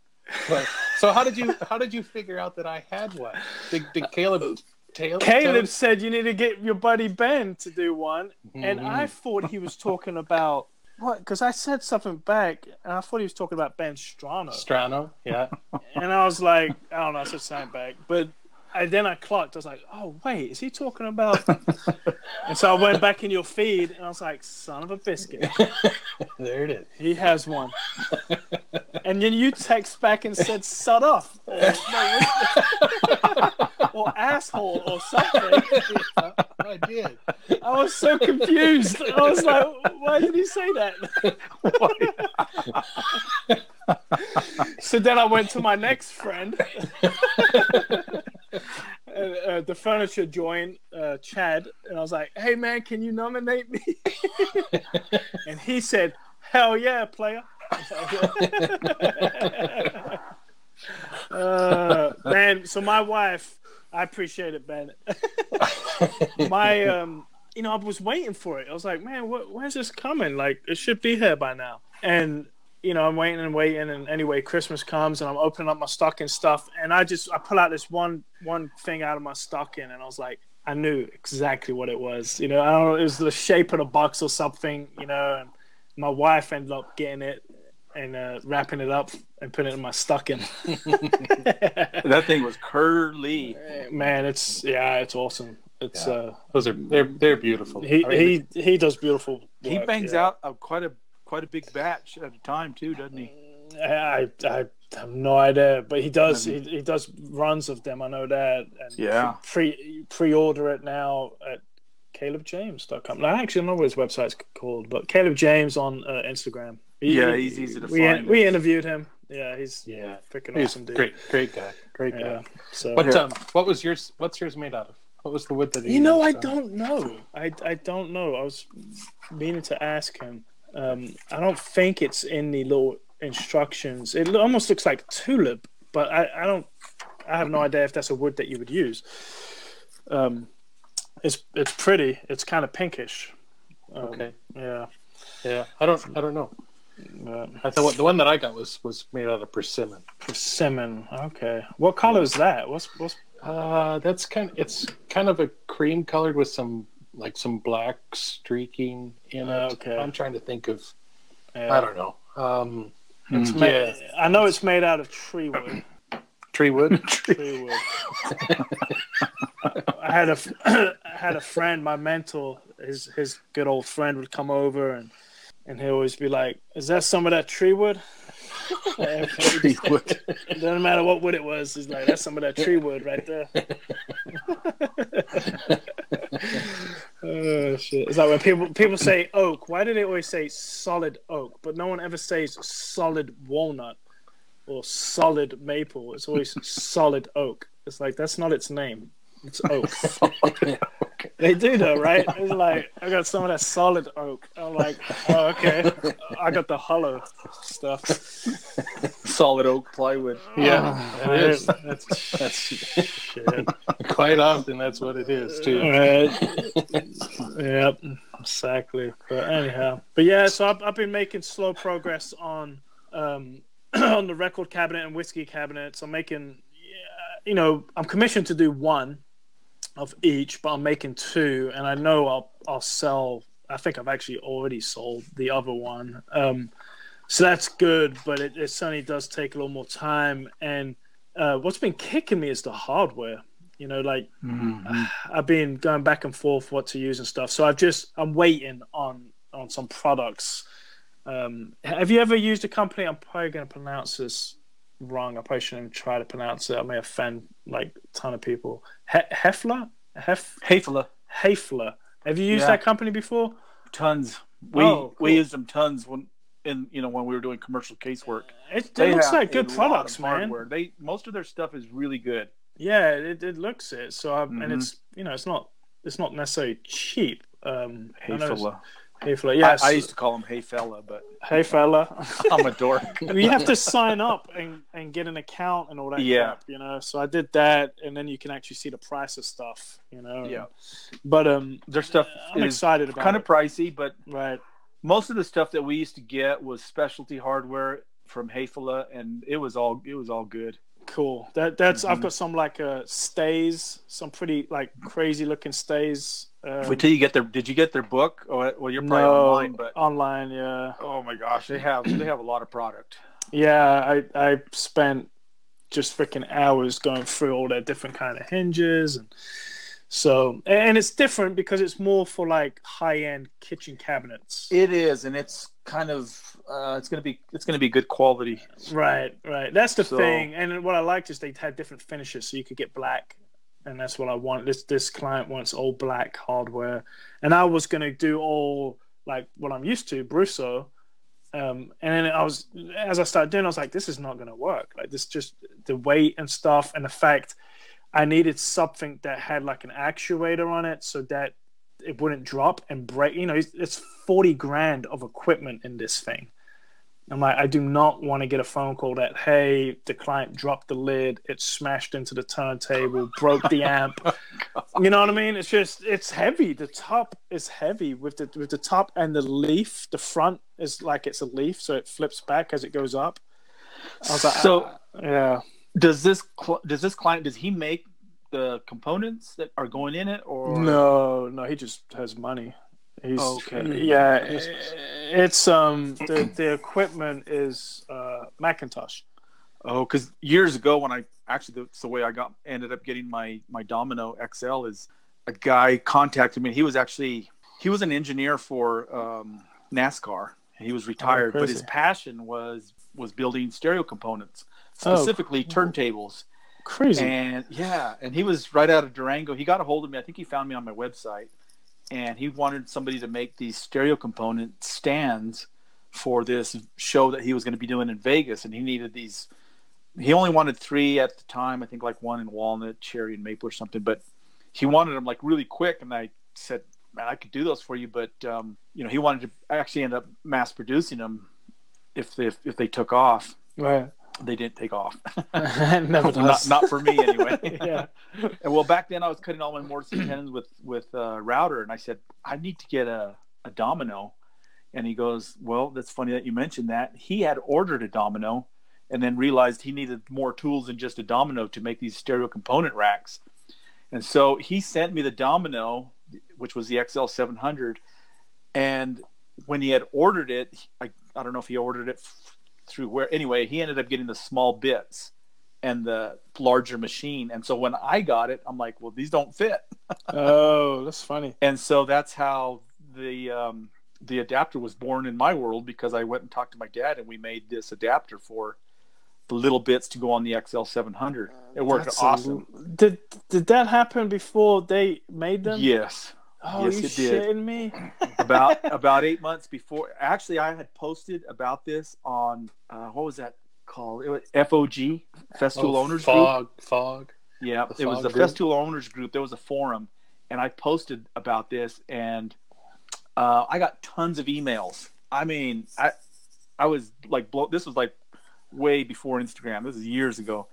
But so how did you how did you figure out that I had one? Did, did Caleb Taylor? Caleb said you need to get your buddy Ben to do one, and Mhm. I thought he was talking about what? Because I said something back, and I thought he was talking about Ben Strano, Strano, yeah. and I was like, I don't know, I said something back, but I, then I clocked. I was like, oh wait, is he talking about? and so I went back in your feed, and I was like, son of a biscuit, there it is. he has one. and then you text back and said, "Sut off," or, or asshole, or something. I did. I was so confused. I was like, why did he say that? so then I went to my next friend, uh, uh, the furniture joint, uh, Chad, and I was like, hey man, can you nominate me? and he said, hell yeah, player. uh, man, so my wife, I appreciate it, Ben. my um you know i was waiting for it i was like man what, where's this coming like it should be here by now and you know i'm waiting and waiting and anyway christmas comes and i'm opening up my stocking stuff and i just i pull out this one one thing out of my stocking and i was like I knew exactly what it was. You know, I don't know, it was the shape of the box or something. You know, and my wife ended up getting it and uh, wrapping it up and putting it in my stocking. that thing was curly. Man, it's yeah, it's awesome. It's Yeah. uh, Those are they're they're beautiful. he I mean, he he does beautiful. He bangs yeah. out a, quite a quite a big batch at a time too, doesn't he? I I have no idea, but he does he, he does runs of them. I know that. And Yeah. Pre pre order it now at CalebJames.com. I actually don't know what his website's called, but Caleb James on uh, Instagram. He- Yeah, he's easy to we, find. We interviewed him. Yeah, he's yeah, freaking he's awesome dude. great, great guy, great guy. Yeah. So What um, what was yours? What's yours made out of? What was the wood that he You know, I used don't know. I, I don't know. I was meaning to ask him. Um, I don't think it's in the little instructions. It almost looks like tulip, but I, I don't. I have no idea if that's a wood that you would use. Um, it's it's pretty. It's kind of pinkish. Um, Okay, Yeah. yeah, I don't I don't know. But I thought the one that I got was was made out of persimmon. persimmon. Okay. What color is that? What's what's? Uh, that's kind. It's kind of a cream colored with some like some black streaking in it. Uh, okay. I'm trying to think of. Uh, I don't know. Um, It's Mm. ma- Yeah. I know it's made out of tree wood. tree wood. Tree wood. I had a I had a friend, my mentor, his his good old friend would come over and and he'd always be like, "Is that some of that tree wood?" tree wood. Doesn't matter what wood it was. He's like, "That's some of that tree wood right there." oh shit! It's like when people people say oak. Why do they always say solid oak, but no one ever says solid walnut or solid maple? It's always solid oak. It's like that's not its name. It's oak. They do though, right? It's like I got some of that solid oak. I'm like, oh okay. I got the hollow stuff. Solid oak plywood. yeah, Oh, it is. That's, That's shit. quite often that's what it is too. Right. yep. Exactly. But anyhow, but yeah. So I've, I've been making slow progress on um on the record cabinet and whiskey cabinets. I'm making, you know, I'm commissioned to do one of each, but I'm making two, and I know I'll I'll sell. I think I've actually already sold the other one. Um, so that's good, but it, it certainly does take a little more time. And uh, what's been kicking me is the hardware. You know, like I've been going back and forth what to use and stuff. So I've just I'm waiting on on some products. Um, have you ever used a company? I'm probably going to pronounce this wrong. I probably shouldn't try to pronounce it. I may offend like a ton of people. He- Hefler, Hef Hafela, Hafler. Have you used Yeah. that company before? tons. We Oh, we used them tons when in you know when we were doing commercial casework. It, it looks like good products, man. hardware. They most of their stuff is really good. Yeah, it, it looks it. So I, and it's you know it's not it's not necessarily cheap. Um, I know fella, Yes. I, I used to call him Hey fella, but hey fella. I'm a dork. you have to sign up and, and get an account and all that Yeah. crap, you know. So I did that, and then you can actually see the price of stuff, you know. Yeah. But um, Their stuff I'm is excited about kind of pricey, but right. most of the stuff that we used to get was specialty hardware from Hafele, and it was all it was all good. Cool. That that's I've Mhm. got some like uh stays, some pretty like crazy looking stays. Um, Wait till you get their. Did you get their book? Or well, you're probably no, online, but online, yeah, oh my gosh, they have they have a lot of product. yeah. I I spent just freaking hours going through all their different kind of hinges and so and it's different because it's more for like high end kitchen cabinets. It is, and it's kind of uh, it's gonna be it's gonna be good quality. Right, right. That's the So- thing. And what I liked is they had different finishes, so you could get black, and that's what I want. This this client wants all black hardware, and I was gonna do all like what I'm used to, Brusso. Um, and then I was, as I started doing, I was like, this is not gonna work. Like this, just the weight and stuff, and the fact I needed something that had like an actuator on it, so that it wouldn't drop and break. You know, it's, it's forty grand of equipment in this thing. I'm like, I do not want to get a phone call that, hey, the client dropped the lid, it smashed into the turntable, broke the amp. You know what I mean? It's just, it's heavy. The top is heavy with the with the top and the leaf. The front is like it's a leaf, so it flips back as it goes up. I was like, So- ah, yeah, Does this cl- does this client does he make the components that are going in it, or No, no, he just has money. He's Okay. yeah. It's um the the equipment is uh McIntosh. Oh, because years ago when I actually that's the way I got ended up getting my my Domino XL is a guy contacted me. He was actually he was an engineer for um, NASCAR. He was retired, but his passion was was building stereo components, Oh, specifically turntables. Crazy. And yeah, and he was right out of Durango. He got a hold of me. I think he found me on my website, and he wanted somebody to make these stereo component stands for this show that he was going to be doing in Vegas, and he needed these. He only wanted three at the time. I think like one in walnut, cherry, and maple or something. But he wanted them like really quick, and I said, "Man, I could do those for you." But um, you know, he wanted to actually end up mass producing them if they if they took off. right. They didn't take off. Not, not for me anyway. Yeah. And well, back then I was cutting all my mortise and tenons with with uh, router, and I said I need to get a a domino, and he goes, "Well, that's funny that you mentioned that. He had ordered a domino, and then realized he needed more tools than just a domino to make these stereo component racks, and so he sent me the domino, which was the XL 700, and when he had ordered it, I I don't know if he ordered it through where. Anyway, he ended up getting the small bits and the larger machine. And so when I got it, I'm like, well, these don't fit. Oh, that's funny. And so that's how the um, the adapter was born in my world because I went and talked to my dad and we made this adapter for the little bits to go on the XL 700. It worked That's a- awesome. did did that happen before they made them? Yes. Oh, Yes, you it did. shitting me? about about eight months before. Actually, I had posted about this on uh, what was that called? It was FOG Festool Oh, Owners Group. fog, fog. Yeah, The it was the group? Festool Owners Group. There was a forum, and I posted about this, and uh, I got tons of emails. I mean, I I was like, blow, this was like way before Instagram. This is years ago,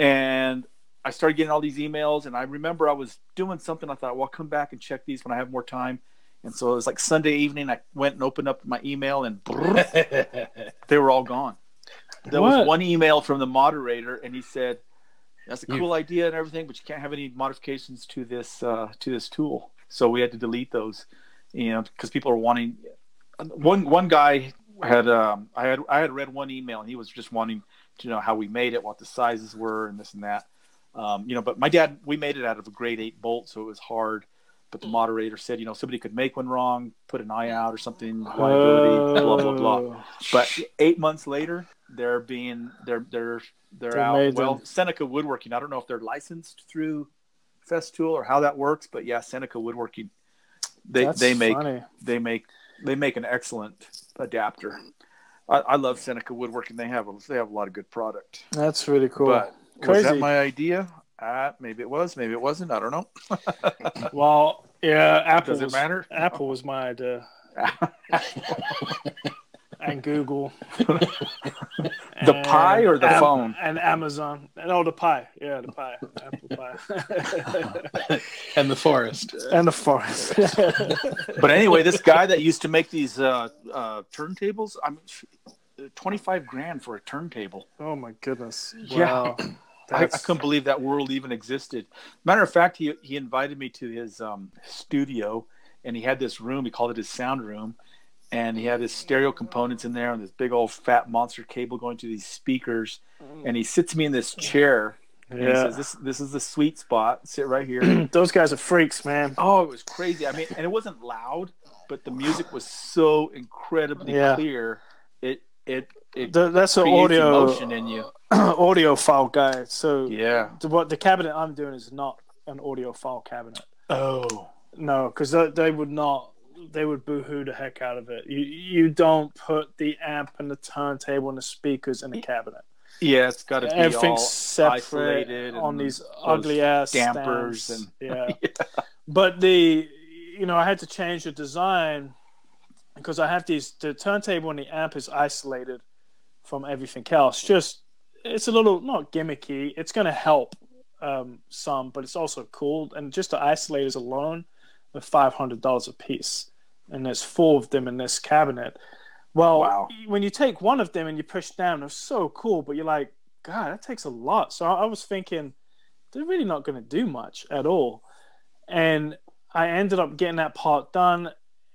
and I started getting all these emails. And I remember I was doing something. I thought, well, I'll come back and check these when I have more time. And so it was like Sunday evening. I went and opened up my email, and they were all gone. There was one email from the moderator, and he said, "That's a cool idea and everything, but you can't have any modifications to this uh, to this tool." So we had to delete those, you know, because people are wanting. One one guy had um, I had I had read one email, and he was just wanting to know how we made it, what the sizes were, and this and that. Um, you know, but my dad, we made it out of a grade eight bolt, so it was hard. But the moderator said, you know, somebody could make one wrong, put an eye out or something, liability, blah blah blah. Oh. But eight months later, they're being they're they're they're They out. made Well. Seneca Woodworking. I don't know if they're licensed through Festool or how that works, but yeah, Seneca Woodworking. They That's they make funny. they make they make an excellent adapter. I, I love Seneca Woodworking. They have a, they have a lot of good product. That's really cool. But was that my idea? Uh, maybe it was. Maybe it wasn't. I don't know. well, yeah, Apple. Does it was, matter? Apple was my idea, and Google. The pie or the Am- phone? And Amazon. No, the pie. Yeah, the pie. Apple pie. and the forest. and the forest. But anyway, this guy that used to make these uh, uh, turntables, I'm twenty five grand for a turntable. oh my goodness. Yeah. I, I couldn't believe that world even existed. Matter of fact, he he invited me to his um, studio, and he had this room. He called it his sound room, and he had his stereo components in there, and this big old fat monster cable going to these speakers. And he sits me in this chair, and he says, "This this is the sweet spot. Sit right here." Those guys are freaks, man. oh, it was crazy. I mean, and it wasn't loud, but the music was so incredibly Yeah. clear. It it it The, that's an creates audio emotion in you. audiophile guy. So Yeah. the, what the cabinet I'm doing is not an audiophile cabinet. Oh. No, because they, they would not. They would boohoo the heck out of it. You you don't put the amp and the turntable and the speakers in the cabinet. Yeah, it's got to be all Everything's separate isolated on these ugly ass dampers stands. and yeah. But the you know I had to change the design because I have these the turntable and the amp is isolated from everything else. Just it's a little not gimmicky. It's going to help um, some, but it's also cool. And just the isolators alone are five hundred dollars a piece, and there's four of them in this cabinet. Well, Wow. when you take one of them and you push down, they're so cool, but you're like, God, that takes a lot. So I I was thinking, they're really not going to do much at all. And I ended up getting that part done.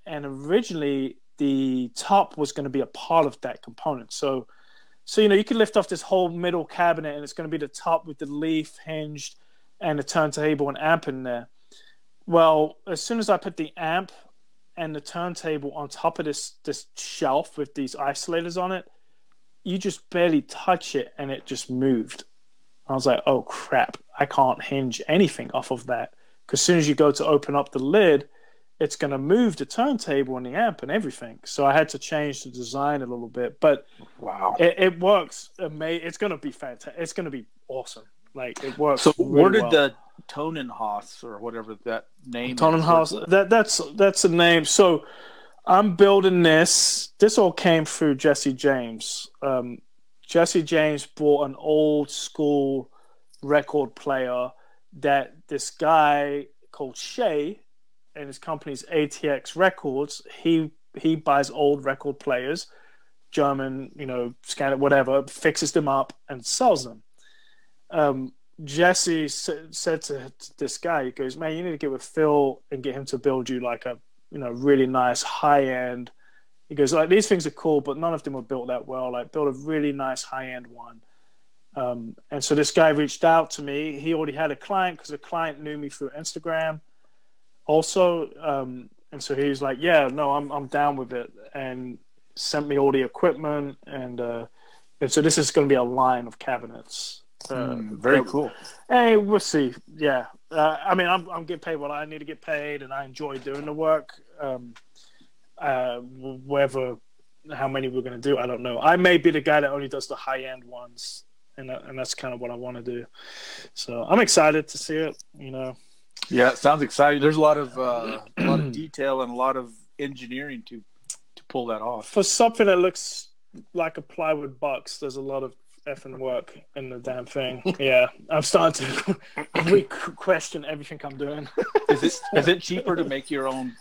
And originally, the top was going to be a part of that component. So, so you know, you could lift off this whole middle cabinet, and it's going to be the top with the leaf hinged and the turntable and amp in there. Well, as soon as I put the amp and the turntable on top of this this shelf with these isolators on it, you just barely touch it and it just moved. I was like, oh crap, I can't hinge anything off of that. Because as soon as you go to open up the lid, it's going to move the turntable and the amp and everything. So I had to change the design a little bit. But wow, it, it works amazing. It's going to be fantastic. It's going to be awesome. Like it works. So really where did well. the Tonenhaus or whatever that name Tonnenhaus. is? That that's that's a name. So I'm building this. This all came through Jesse James. Um, Jesse James bought an old school record player that this guy called Shay and his company's ATX Records. He he buys old record players, German, you know, scan it, whatever, fixes them up and sells them. Um, Jesse s- said to this guy, he goes, "Man, you need to get with Phil and get him to build you like a, you know, really nice high end." He goes, "Like these things are cool, but none of them were built that well. Like build a really nice high end one." Um, and so this guy reached out to me. He already had a client because a client knew me through Instagram, also. Um, and so he was like, "Yeah, no, I'm I'm down with it," and sent me all the equipment and uh, and so this is going to be a line of cabinets. Uh, Hmm, very cool. Hey, we'll see. Yeah, uh, I mean, I'm I'm getting paid what I need to get paid, and I enjoy doing the work. Um, uh, whether how many we're going to do, I don't know. I may be the guy that only does the high end ones, and that, and that's kind of what I want to do. So I'm excited to see it. You know, Yeah, it sounds exciting. There's a lot of uh, a lot of detail and a lot of engineering to to pull that off. for something that looks like a plywood box, there's a lot of effing work in the damn thing. Yeah, I'm starting to question everything I'm doing. Is it is it cheaper to make your own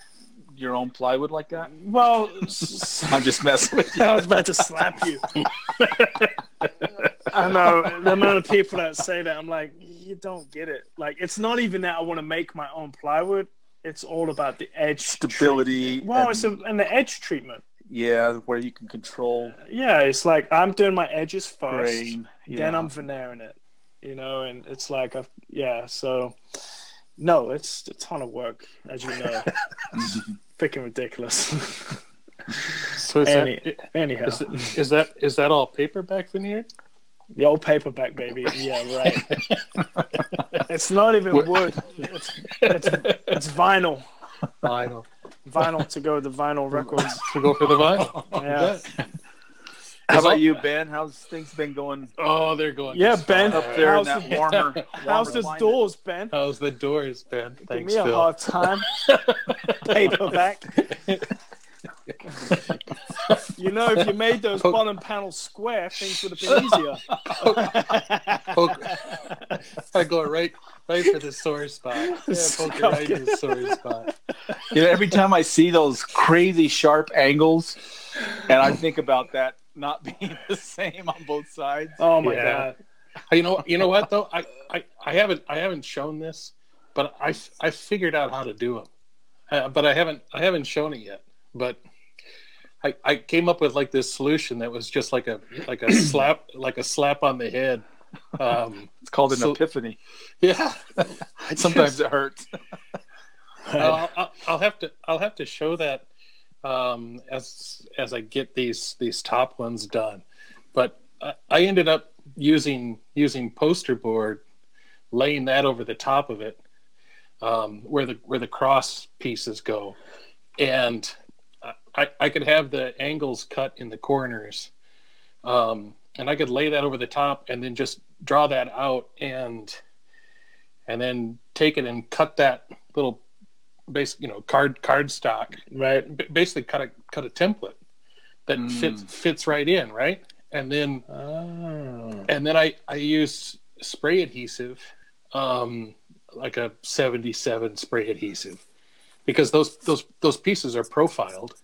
your own plywood like that? Well, I'm just messing with you. I was about to slap you. I know the amount of people that say that. I'm like, you don't get it. Like, it's not even that I want to make my own plywood. It's all about the edge Stability. treatment. Well, and, it's a, and the edge treatment. yeah, where you can control Yeah, it's like I'm doing my edges first, grain. Yeah. then I'm veneering it. You know, and it's like, a, yeah. So, no, it's a ton of work, as you know. Freaking ridiculous. So is Any, that anyhow, is, it- is that is that all paper-backed veneer? The old paperback, baby. Yeah, right. it's not even What- wood. It's, it's, it's vinyl. Vinyl. Vinyl to go with the vinyl records. To go for the vinyl. Yeah. How Is all- about you, Ben? How's things been going Oh, they're going. Yeah, Ben. up there in How's that the- warmer? How's warmer the climate? doors, Ben? How's the doors, Ben? Give Thanks, me a Phil. hard time. Paperback. You know, if you made those bottom panels square, things would have been easier. Poke, I go right, right for the sore spot. Yeah, poke it right in the sore spot. You know, every time I see those crazy sharp angles, and I think about that not being the same on both sides. Oh my Yeah. god. You know, you know what though? I, I, I haven't, I haven't shown this, but I, I figured out how to do them, uh, but I haven't, I haven't shown it yet. But I, I came up with like this solution that was just like a, like a slap, like a slap on the head. Um, It's called an So- epiphany. yeah. Sometimes it hurts. I'll, I'll, I'll have to I'll have to show that um, as as I get these these top ones done. But I, I ended up using using poster board, laying that over the top of it, um, where the where the cross pieces go, and I, I could have the angles cut in the corners, um, and I could lay that over the top and then just draw that out and and then take it and cut that little basic you know card card stock Right. B- basically cut a cut a template that Mm. fits fits right in right and then Oh. and then i i use spray adhesive um like a 77 spray adhesive because those those those pieces are profiled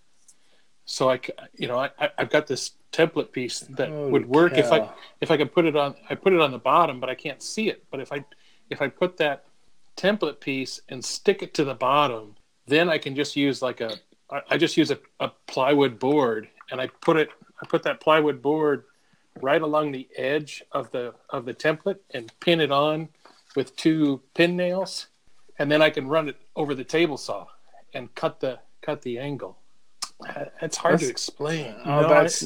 so I, you know i i've got this template piece that would work if i if i could put it on i put it on the bottom but i can't see it. But if i if I put that template piece and stick it to the bottom, then I can just use like a I just use a, a plywood board and I put it I put that plywood board right along the edge of the of the template and pin it on with two pin nails. And then I can run it over the table saw and cut the cut the angle. It's hard to That's- explain. Oh, No, that's.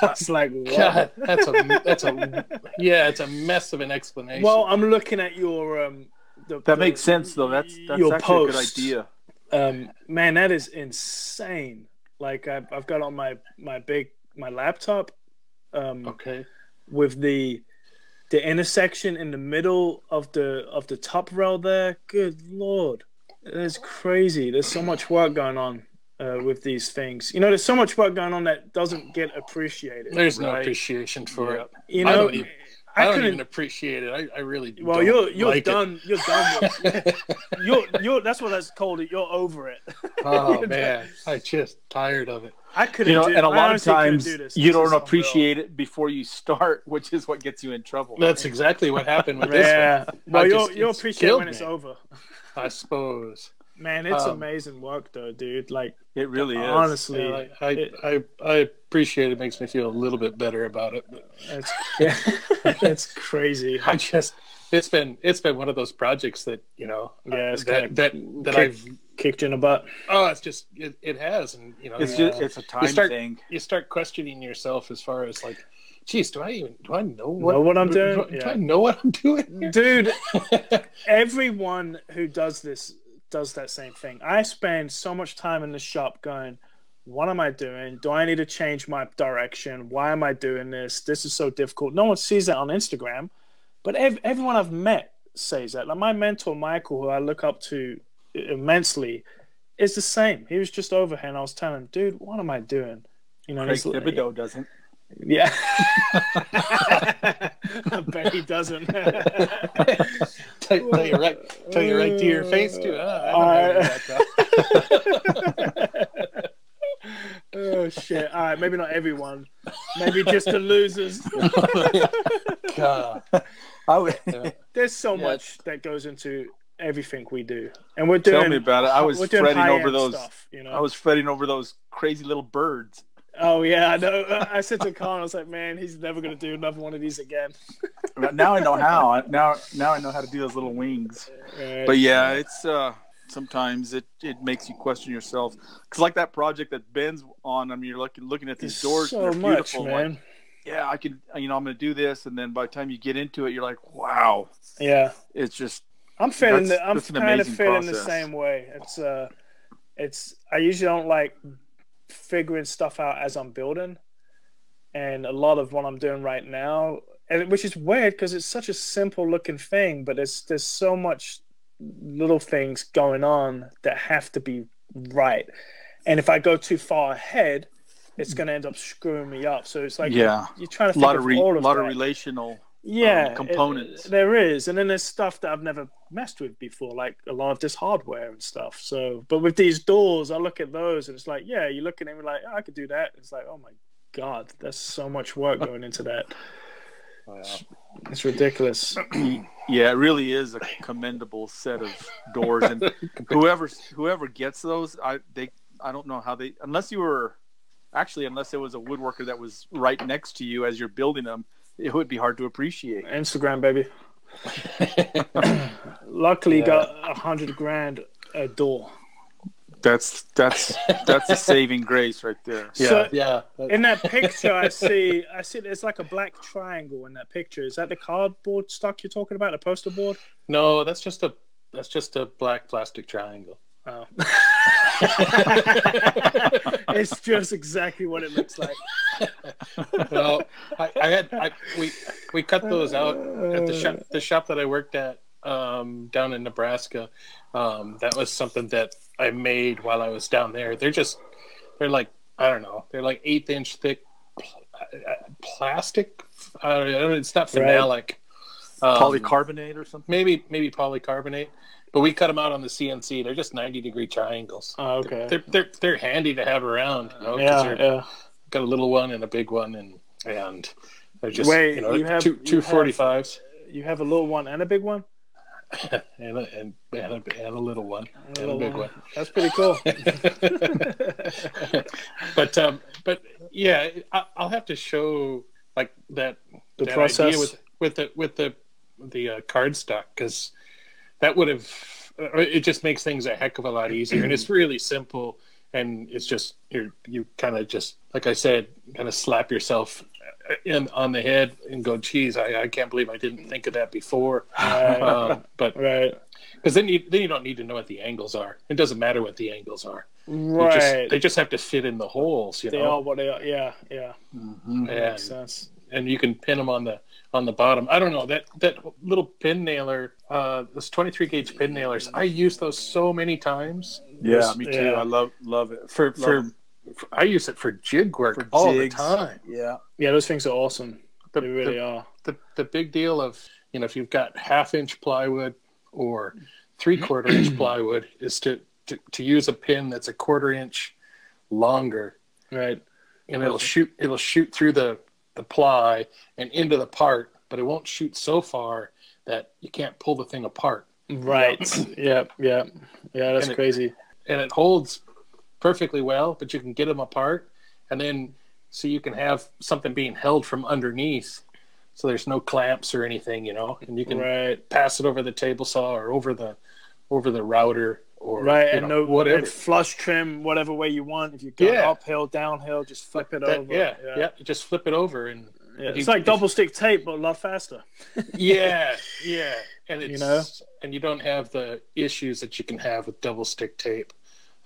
that's like what? God, that's a that's a yeah, it's a mess of an explanation. Well, I'm looking at your um. The, That the- makes sense though. That's that's your actually a good post. idea. Um, man, that is insane. Like I've, I've got on my my big my laptop, um, okay, with the the intersection in the middle of the of the top rail there. Good lord, it's crazy. There's so much work going on uh, with these things. You know, there's so much work going on that doesn't get appreciated. there's no appreciation for Yeah. it. You I know, don't even- I, I don't couldn't. even appreciate it. I, I really well, don't you're you're like it. done. You're done. With, you're you're. That's what that's called. It. You're over it. oh man, I just tired of it. I couldn't. You know, do, and a lot of times do you don't unreal. appreciate it before you start, which is what gets you in trouble. That's exactly what happened with this Yeah. Well, you'll just- you'll appreciate killed when it's over. I suppose. Man, it's Um, amazing work though, dude. Like It really is. honestly, Yeah, I, I, it- I I appreciate it. Makes me feel a little bit better about it. But it's yeah, it's crazy. I just it's been it's been one of those projects that you know Yeah, it's that that that kick- I've Kicked in a butt. oh it's just it, it has and you know It's you- just it's a time start- thing. you start questioning yourself as far as like, geez, do I even do I know what Know what I'm doing? Do, do Yeah. I know what I'm doing here? Dude, everyone who does this does that same thing. I spend so much time in the shop going, what am I doing? Do I need to change my direction? Why am I doing this? This is so difficult. No one sees that on Instagram, but ev- everyone I've met says that. Like my mentor, Michael, who I look up to immensely, is the same. He was just over here and I was telling him, dude, what am I doing? You know, Craig he's like- Thibodeau doesn't. yeah. I bet he doesn't. tell, tell you right, tell you right to your face too. I don't All right. oh shit! All right, maybe not everyone. Maybe just the losers. God. I would, Yeah. There's so Yeah. much that goes into everything we do, and we're doing. tell me about it. I was fretting over those. Stuff, you know. I was fretting over those crazy little birds. Oh yeah, I know. I said to Colin, I was like, man, he's never gonna do another one of these again. now I know how. Now now I know how to do those little wings. Right. But yeah, it's uh sometimes it it makes you question yourself because like that project that Ben's on. I mean, you're looking looking at these There's doors. so and they're much, beautiful. man. Like, yeah, I can. You know, I'm going to do this, and then by the time you get into it, you're like, wow, Yeah. it's just I'm feeling That's- the, I'm that's an kind of amazing feeling the same way. It's uh it's I usually don't like figuring stuff out as I'm building. And a lot of what I'm doing right now and which is weird because it's such a simple looking thing, but there's there's so much little things going on that have to be right. And if I go too far ahead, it's hmm. going to end up screwing me up. So it's like Yeah. you're trying to a think lot of of re- of lot that of relational. Yeah um, components. it- there is and then there's stuff that i've never messed with before like a lot of this hardware and stuff so but with these doors i look at those and it's like yeah you look at them like oh, i could do that. It's like oh my god there's so much work going into that. It's ridiculous. Yeah, it really is a commendable set of doors, and whoever whoever gets those, I they I don't know how they unless you were actually unless it was a woodworker that was right next to you as you're building them, it would be hard to appreciate. instagram baby luckily Yeah. got a hundred grand a door That's that's that's a saving grace right there. Yeah, So- yeah. in that picture i see i see there's like a black triangle in that picture is that the cardboard stock you're talking about the poster board No, that's just a that's just a black plastic triangle. Oh. it's just exactly what it looks like. well, I, I had I, we we cut those out at the shop the shop that I worked at um, down in Nebraska. Um, that was something that I made while I was down there. They're just they're like I don't know they're like eighth inch thick pl- uh, plastic. I don't know, it's not Right. phenolic. Um, Polycarbonate or something. maybe maybe polycarbonate. But we cut them out on the CNC. They're just ninety degree triangles. Oh, okay. They're, they're they're handy to have around. You know, yeah, yeah. got a little one and a big one, and and they're just Wait, you know you have- two you forty fives. you have a little one and a big one. and, a, and, and, a, and a little one And and a big one. That's pretty cool. but um, but yeah, I, I'll have to show like that The that process. with with the with the the uh, card stock because that would have uh, it just makes things a heck of a lot easier and it's really simple and it's just you you kind of just like I said kind of slap yourself in on the head and go geez I, I can't believe I didn't think of that before Right. um, but right. because then you then you don't need to know what the angles are it doesn't matter what the angles are they Right. just, they just have to fit in the holes you they know are what they are. Yeah. Yeah. and, Makes sense. and you can pin them on the on the bottom. I don't know that that little pin nailer, uh, those 23 gauge pin nailers. I use those so many times. Yeah, me too. Yeah. I love love it. For Love for, them. for- I use it for jig work For all jigs. the time. Yeah. Yeah, those things are awesome. The, They really the, are. the the big deal of you know if you've got half inch plywood or three quarter inch plywood is to, to to use a pin that's a quarter inch longer Right. and it'll shoot it'll shoot through the the ply and into the part but it won't shoot so far that you can't pull the thing apart Right. yeah. Yeah. Yeah. That's And it- crazy. and it holds perfectly well but you can get them apart and then so you can have something being held from underneath so there's no clamps or anything you know and you can Right. pass it over the table saw or over the over the router or Right. And know, no whatever and flush trim whatever way you want. If you go Yeah. uphill, downhill, just flip it That- over. yeah, Yeah. yeah just flip it over and Yeah, It's you- like double stick tape, but a lot faster. yeah yeah and it's You know? and you don't have the issues that you can have with double stick tape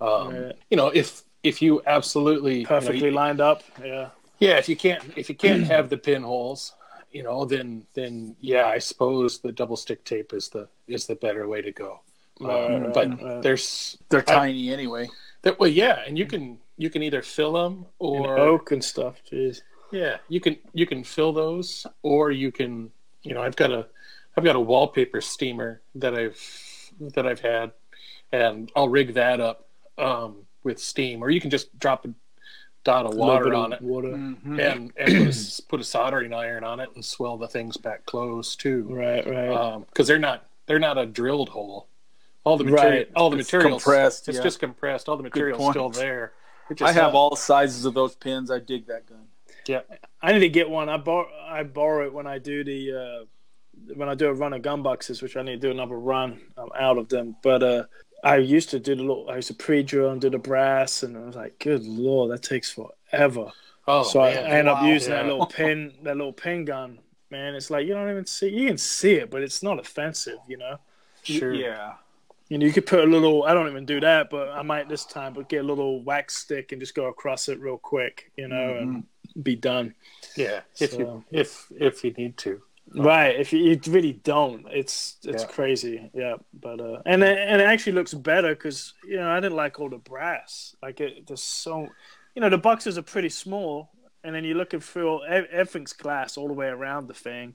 um, you know if if you absolutely you know, Perfectly you- lined up. Yeah. yeah if you can't if you can't have the pinholes you know then then yeah i suppose the double stick tape is the is the better way to go Right, um, but right. there's They're I- tiny anyway. that well yeah and you can you can either fill them And or oak and stuff. Jeez. Yeah, you can you can fill those, or you can you know I've got a I've got a wallpaper steamer that I've that I've had, and I'll rig that up um, with steam, or you can just drop a dot of water on bit it of Water. Mhm. and, and put, a, s- put a soldering iron on it and swell the things back closed too, Right. Right. because they're not they're not a drilled hole. All the material, Right. all the It's materials, compressed, It's yeah. just compressed. All the material's still there. It I have ha- all sizes of those pins. I dig that gun. Yeah, I need to get one. I bor- I borrow it when I do the uh, when I do a run of gun boxes, which I need to do another run. I'm out of them, but uh, I used to do the little. I used to pre-drill and do the brass, and I was like, "Good lord, that takes forever." Oh, so I, man. I end up wow. using that little pin, that little pin gun. Man, it's like you don't even see. You can see it, but it's not offensive, you know. sure. Yeah. You know, you could put a little. I don't even do that, but I might this time. But get a little wax stick and just go across it real quick, you know, and be done. Yeah, if So- you if if you need to. Right. If you, you really don't, it's it's Yeah. crazy. Yeah. But uh, and it, and it actually looks better because you know I didn't like all the brass. Like it, there's so, you know, the boxes are pretty small, and then you're looking through ev- everything's glass all the way around the thing,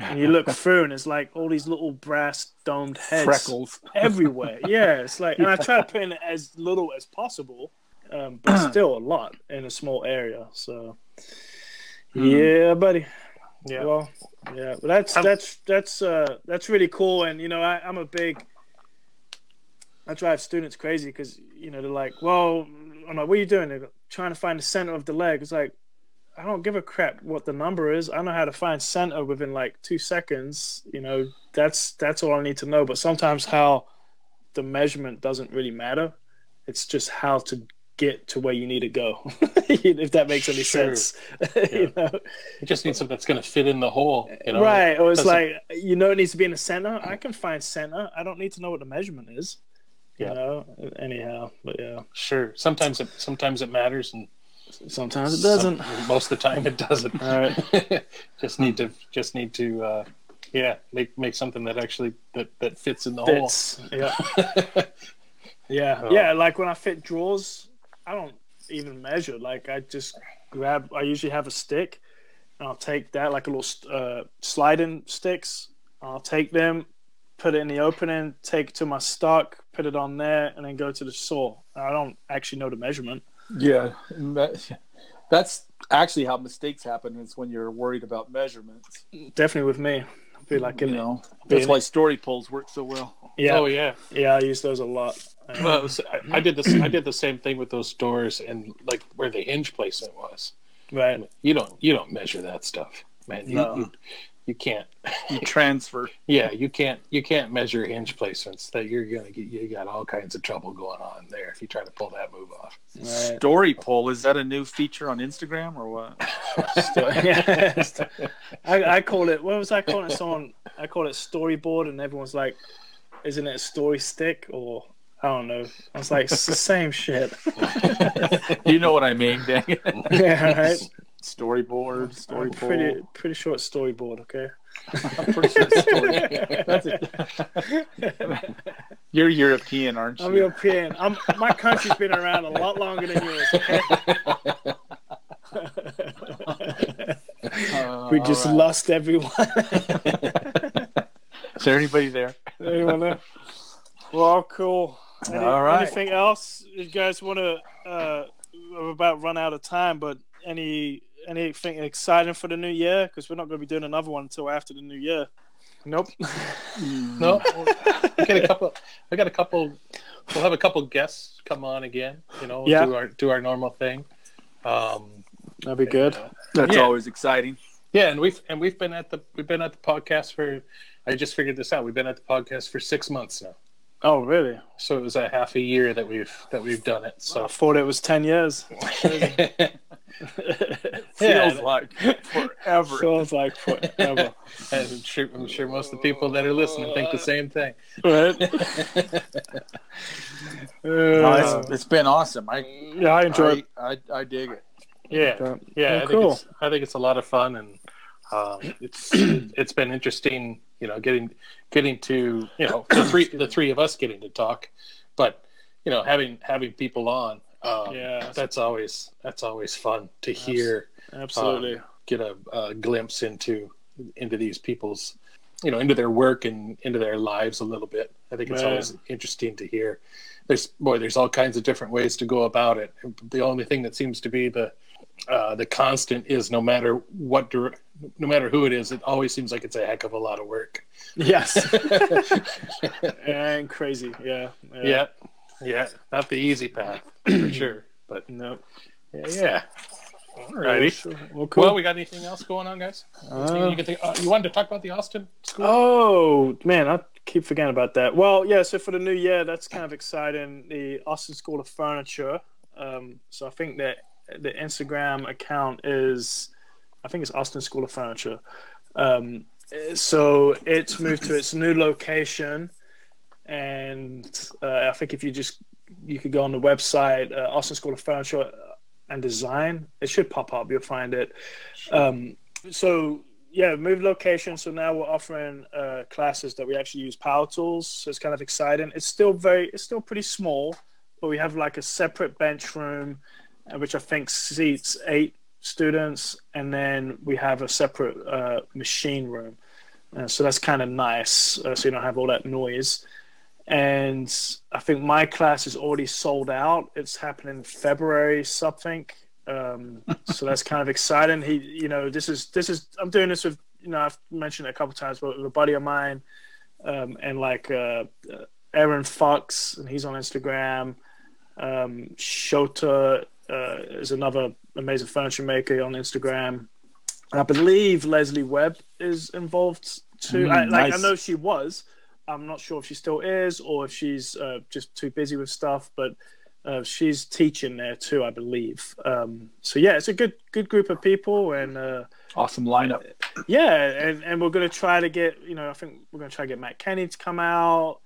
and you look through and it's like all these little brass domed heads Freckles. everywhere. Yeah. It's like, and I try to put in as little as possible, um, but still a lot in a small area. So. Yeah, buddy. Yeah. Well, yeah, but that's Um, that's that's uh that's really cool, and you know I, I'm a big. I drive students crazy because you know they're like, well, I'm like, what are you doing? They're trying to find the center of the leg. It's like, I don't give a crap what the number is. I know how to find center within like two seconds. You know, that's that's all I need to know. But sometimes how the measurement doesn't really matter. It's just how to get to where you need to go. if that makes any Sure. sense. you know. You just need something that's going to fit in the hole. You know? right. Or it's like you know it needs to be in the center. I can find center. I don't need to know what the measurement is. Yeah. You know. Anyhow, but yeah. Sure. Sometimes it sometimes it matters, and Sometimes it doesn't. some- most of the time it doesn't. All right. just need to just need to uh, yeah make make something that actually that that fits in the hole. Fits. Yeah. Yeah. Oh. Yeah. Like when I fit drawers, I don't even measure. Like I just grab. I usually have a stick, and I'll take that like a little uh, sliding sticks. I'll take them, put it in the opening, take it to my stock, put it on there, and then go to the saw. I don't actually know the measurement. Yeah. that- That's actually how mistakes happen. Is when you're worried about measurements. Definitely with me. Be like, you know, Be that's in why story poles work so well. yeah, Oh yeah. yeah, I use those a lot. Well, it was- I, I did this. I did the same thing with those doors and like where the hinge placement was. right. You don't. You don't measure that stuff, man. You, No. you, you can't. You transfer. Yeah, you can't. You can't measure hinge placements. That you're gonna get. You got all kinds of trouble going on there if you try to pull that move off. Right. Story poll is that a new feature on Instagram or what? Sto- yeah, I, I call it. What was I calling it? Someone I call it storyboard, and everyone's like, "Isn't it a story stick?" Or I don't know. I was like, "It's the same shit." you know what I mean, dang it. yeah, right. Storyboard, story pretty pretty sure it's storyboard. Okay. I'm pretty sure it's story. That's it. You're European, aren't you? I'm European. I'm my country's been around a lot longer than yours. Okay? Uh, we just all right. lost everyone. Is there anybody there? Anyone there? Well, cool. Any- All right. Anything else you guys want to? Uh, we're about run out of time, but any anything exciting for the new year? Because we're not going to be doing another one until after the new year. Nope. No, I got a couple. I got a couple. We'll have a couple guests come on again. You know, Yeah. do our do our normal thing. Um, That'd be good. That's Yeah. always exciting. yeah, and we've and we've been at the we've been at the podcast for. I just figured this out. We've been at the podcast for six months now. Oh, really? So it was a half a year that we've that we've done it. So I thought it was ten years. Feels like forever. Feels like forever. I'm sure I'm sure most of the people that are listening think the same thing. right? No, Uh, it's, it's been awesome. I yeah, I enjoyed. I, I, I dig it. Yeah, it. yeah. Oh, I think cool. it's I think it's a lot of fun, and um, it's it's been interesting. You know, getting getting to you know the three the three of us getting to talk, but you know having having people on. Um, Yeah. that's always that's always fun to hear. Absolutely. um, get a, a glimpse into into these people's you know into their work and into their lives a little bit i think it's Man. always interesting to hear there's boy there's all kinds of different ways to go about it the only thing that seems to be the uh, the constant is no matter what dir- no matter who it is it always seems like it's a heck of a lot of work Yes. and crazy. Yeah. yeah yeah not the easy path for sure but No. yeah yeah Alrighty. Sure. Well, cool. well we got anything else going on guys Uh, you, think, uh, you wanted to talk about the austin school Oh man, I keep forgetting about that. Well, yeah. So for the new year, that's kind of exciting. The Austin School of Furniture. Um, so I think that the Instagram account is, I think it's Austin School of Furniture. Um, so it's moved to its new location, and uh, I think if you just you could go on the website uh, Austin School of Furniture and Design, it should pop up. You'll find it. Um, so yeah, moved location. So now we're offering uh, classes that we actually use Power Tools. So it's kind of exciting. It's still very, it's still pretty small, but we have like a separate bench room, uh, which I think seats eight students, and then we have a separate uh, machine room. Uh, so that's kind of nice. Uh, so you don't have all that noise. And I think my class is already sold out. It's happening February something. Um, so that's kind of exciting. He, you know, this is this is I'm doing this with you know I've mentioned it a couple times, but with a buddy of mine, um, and like uh, uh, Aaron Fox, and he's on Instagram. Um, Shota uh, is another amazing furniture maker on Instagram. And I believe Leslie Webb is involved too. Mm, I, like I know she was. I'm not sure if she still is or if she's uh, just too busy with stuff, but uh, she's teaching there too, I believe. Um, so yeah, it's a good good group of people, and uh, Awesome lineup. yeah, and, and we're gonna try to get you know I think we're gonna try to get Matt Kenney to come out,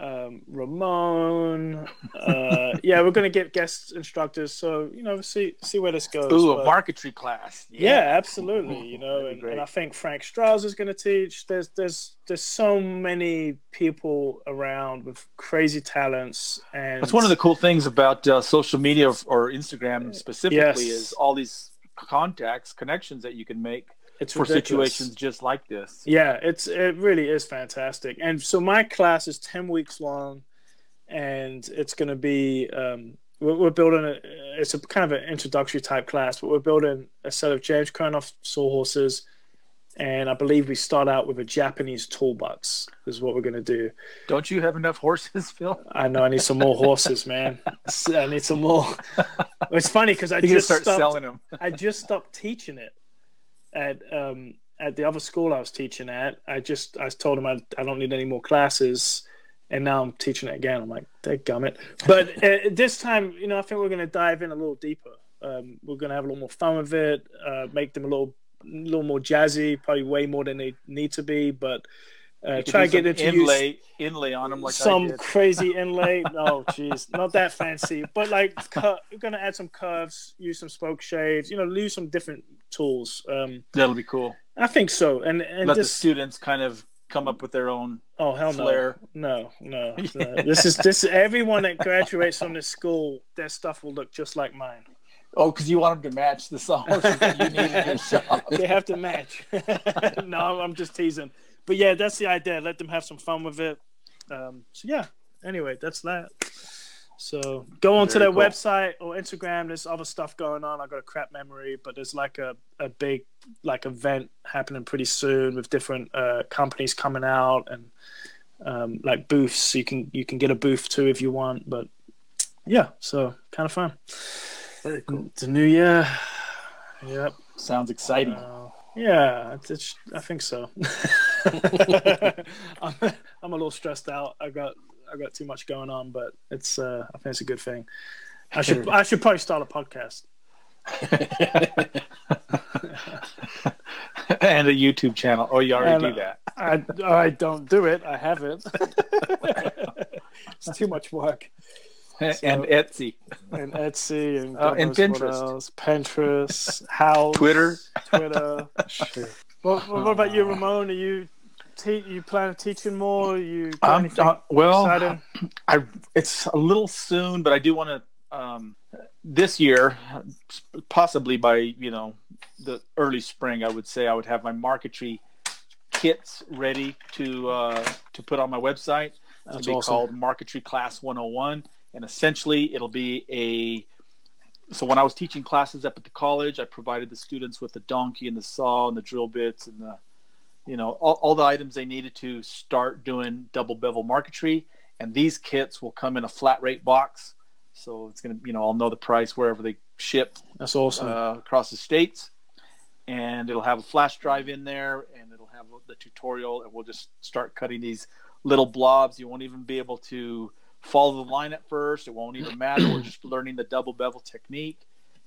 um, Ramon. Uh, yeah, we're gonna get guest instructors. So you know, see see where this goes. Ooh, a marquetry class. yeah, absolutely. You know, and, and I think Frank Strazza is going to teach. There's there's there's so many people around with crazy talents, and That's one of the cool things about uh, social media or- or Instagram specifically Yes. is all these contacts, connections that you can make it's for ridiculous. situations just like this. Yeah, it's it really is fantastic. And so my class is ten weeks long, and it's going to be um, we're, we're building a it's a kind of an introductory type class, but we're building a set of James Krenov sawhorses and I believe we start out with a Japanese toolbox. Is what we're gonna do. Don't you have enough horses, Phil? I know I need some more horses, man. I need some more. It's funny because I You just start stopped, selling them. I just stopped teaching it at um, at the other school I was teaching at. I just I told him I, I don't need any more classes, and now I'm teaching it again. I'm like, gummit. But uh, this time, you know, I think we're going to dive in a little deeper. Um, we're going to have a little more fun with it, uh, make them a little little more jazzy, probably way more than they need to be, but. Uh, try to get some into use inlay inlay on them like some crazy inlay. No, jeez, not that fancy. But like, cur- we're gonna add some curves, use some spokeshaves. You know, use some different tools. Um, That'll be cool. I think so. And and Let the students kind of come up with their own. Oh hell no. flair. No, no, no. This is this. Everyone that graduates from this school, their stuff will look just like mine. Oh, because you want them to match the songs that you need in your shop. They have to match. no, I'm just teasing. But yeah, that's the idea. Let them have some fun with it. Um, so yeah. Anyway, that's that. So go onto Very their cool. website or Instagram. There's other stuff going on. I got a crap memory, but there's like a, a big like event happening pretty soon with different uh, companies coming out and um, like booths. You can you can get a booth too if you want. But yeah, so kind of fun. Very cool. It's a new year. Yep. Sounds exciting. Uh, yeah, it's, it's, I think so. I'm, I'm a little stressed out. I got I got too much going on, but it's uh, I think it's a good thing. I should I should probably start a podcast. and a YouTube channel. Oh, you already And, do that. I I don't do it. I haven't. it's too much work. and Etsy, And Etsy and, Uh, and Pinterest. else. Pinterest, House, Twitter. Twitter. What, what about you, Ramon? Are you te- you plan on teaching more? you got Um, uh, well, exciting? I it's a little soon, but I do want to um, this year, possibly by you know the early spring, I would say I would have my marquetry kits ready to uh, to put on my website. That's It'll be awesome. called Marquetry Class 101, and essentially it'll be a. So when I was teaching classes up at the college, I provided the students with the donkey and the saw and the drill bits and the, you know, all, all the items they needed to start doing double bevel marquetry. And these kits will come in a flat rate box, so it's gonna, you know, I'll know the price wherever they ship That's awesome. uh, across the states, and it'll have a flash drive in there, and it'll have the tutorial, and we'll just start cutting these little blobs. You won't even be able to follow the line at first. It won't even matter. We're just learning the double bevel technique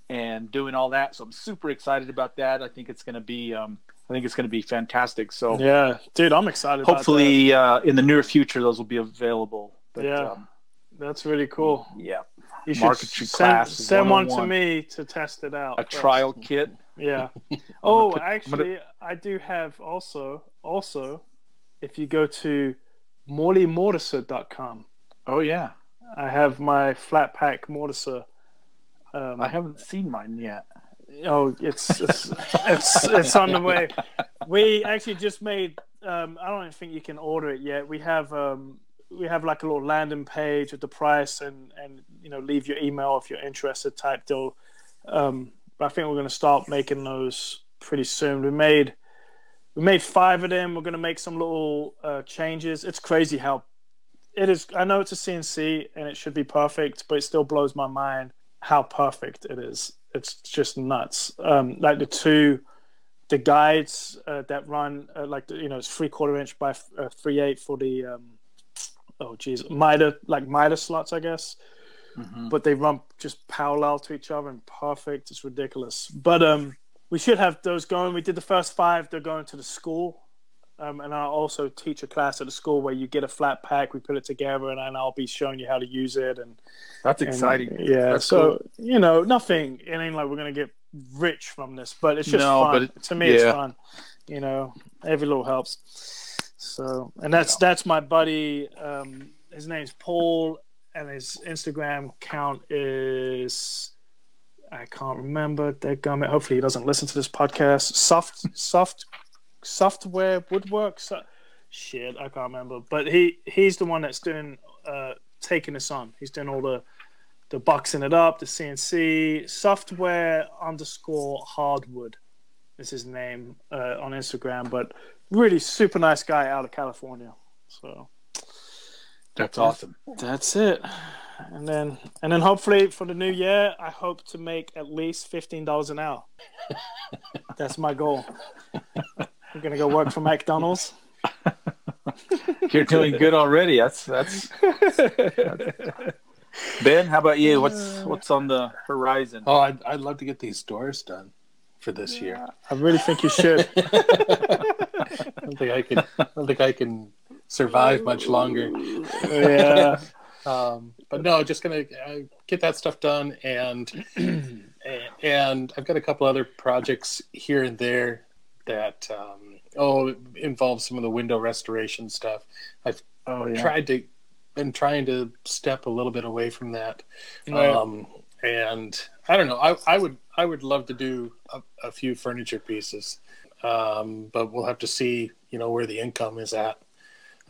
and doing all that. So I'm super excited about that. I think it's going to be, um, I think it's going to be fantastic. So yeah, dude, I'm excited. about hopefully, uh, in the near future, those will be available. But, Yeah. um, that's really cool. yeah. You should send, send one to me to test it out. A first. trial kit. Yeah. Oh, put- actually, I do have also also, if you go to morleymortiser.com, Oh yeah. I have my flat pack mortiser. Um, I haven't seen mine yet. Oh, it's it's it's, it's on the way. We actually just made. Um, I don't think you can order it yet. We have um, we have like a little landing page with the price and and you know leave your email if you're interested type deal. Um, but I think we're going to start making those pretty soon. We made we made five of them. We're going to make some little uh, changes. It's crazy how it is. I know it's a CNC and it should be perfect, but it still blows my mind how perfect it is. It's just nuts. Um, like the two, the guides uh, that run uh, like the, you know it's three quarter inch by f- uh, three eight for the um, oh geez miter like miter slots I guess, Mhm. but they run just parallel to each other and perfect. It's ridiculous. But um, we should have those going. We did the first five. They're going to the school. Um, and I'll also teach a class at the school where you get a flat pack, we put it together, and then I'll be showing you how to use it and That's and, exciting. yeah. That's so you know, nothing. It ain't like we're gonna get rich from this, but it's just No, fun. but it- to me, it's fun. You know, every little helps. So, and that's that's my buddy. Um, his name's Paul, and his Instagram count is I can't remember. Dadgummit. Hopefully, he doesn't listen to this podcast. Soft, soft, software woodwork. So, shit, I can't remember. But he he's the one that's doing uh, taking us on. He's doing all the the boxing it up, the CNC software underscore hardwood. is his name uh, on Instagram, but really super nice guy out of California. So That's awesome. that's it. And then and then hopefully for the new year, I hope to make at least fifteen dollars an hour. that's my goal. I'm gonna go work for McDonald's. You're doing good already. That's that's. ben, how about you? What's what's on the horizon? Oh, I'd, I'd love to get these doors done for this year. I really think you should. I don't think I can. I don't think I can survive much longer. yeah. Um, but no, just gonna uh, get that stuff done, and and I've got a couple other projects here and there that um, oh involves some of the window restoration stuff. I've Oh tried to been trying to step a little bit away from that, Right. um, and I don't know. I, I would I would love to do a, a few furniture pieces, um, but we'll have to see you know where the income is at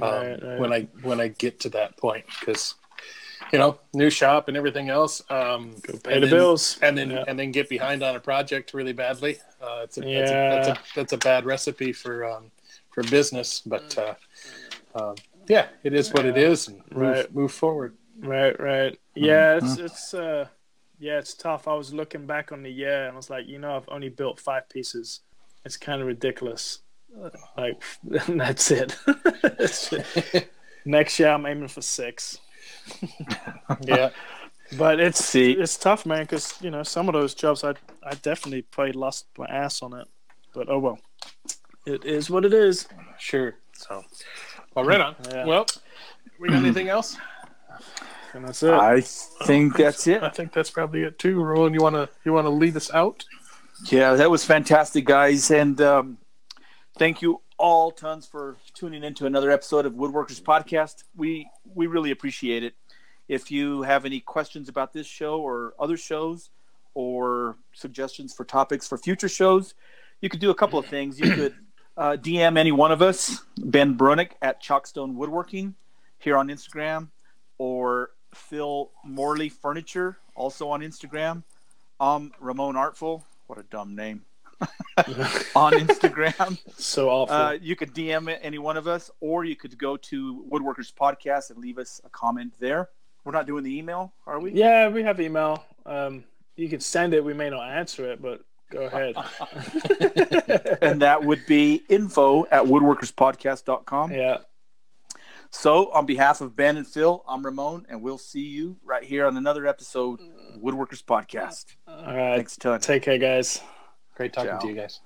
um, Right, right. when I when I get to that point because you know new shop and everything else. Um, Pay the then- bills. and then Yeah. and then get behind on a project really badly. Uh, it's a, that's, a, Yeah. that's a that's a bad recipe for um, for business, but uh, um, yeah, it is what it is, and move, Right. move forward. Right, right. Yeah, it's it's uh yeah, it's tough. I was looking back on the year and I was like, you know, I've only built five pieces. It's kind of ridiculous. Like that's it. That's it. Next year I'm aiming for six. Yeah, But it's See- it's tough, man, because you know some of those jobs I I definitely played lost my ass on it. But oh well, it is what it is. sure. So, well, right on. Yeah. Well, we got anything else? And that's it. I think that's it. I think that's probably it too. Roland, you wanna you wanna lead us out? Yeah, that was fantastic, guys, and um, thank you all tons for tuning in to another episode of Woodworkers Podcast. We we really appreciate it. If you have any questions about this show or other shows, or suggestions for topics for future shows, you could do a couple of things. You could uh, DM any one of us, Ben Brunick at Chalkstone Woodworking, here on Instagram, or Phil Morley Furniture, also on Instagram. I'm Ramon Artful. What a dumb name. on Instagram. so awful. Uh, you could DM any one of us, or you could go to Woodworkers Podcast and leave us a comment there. We're not doing the email, are we? yeah, we have email. Um, you can send it. We may not answer it, but go ahead. And that would be info at woodworkerspodcast.com. yeah. So, on behalf of Ben and Phil, I'm Ramon, and we'll see you right here on another episode of Woodworkers Podcast. All right. Thanks a ton. Take care, guys. Great talking Ciao. to you guys.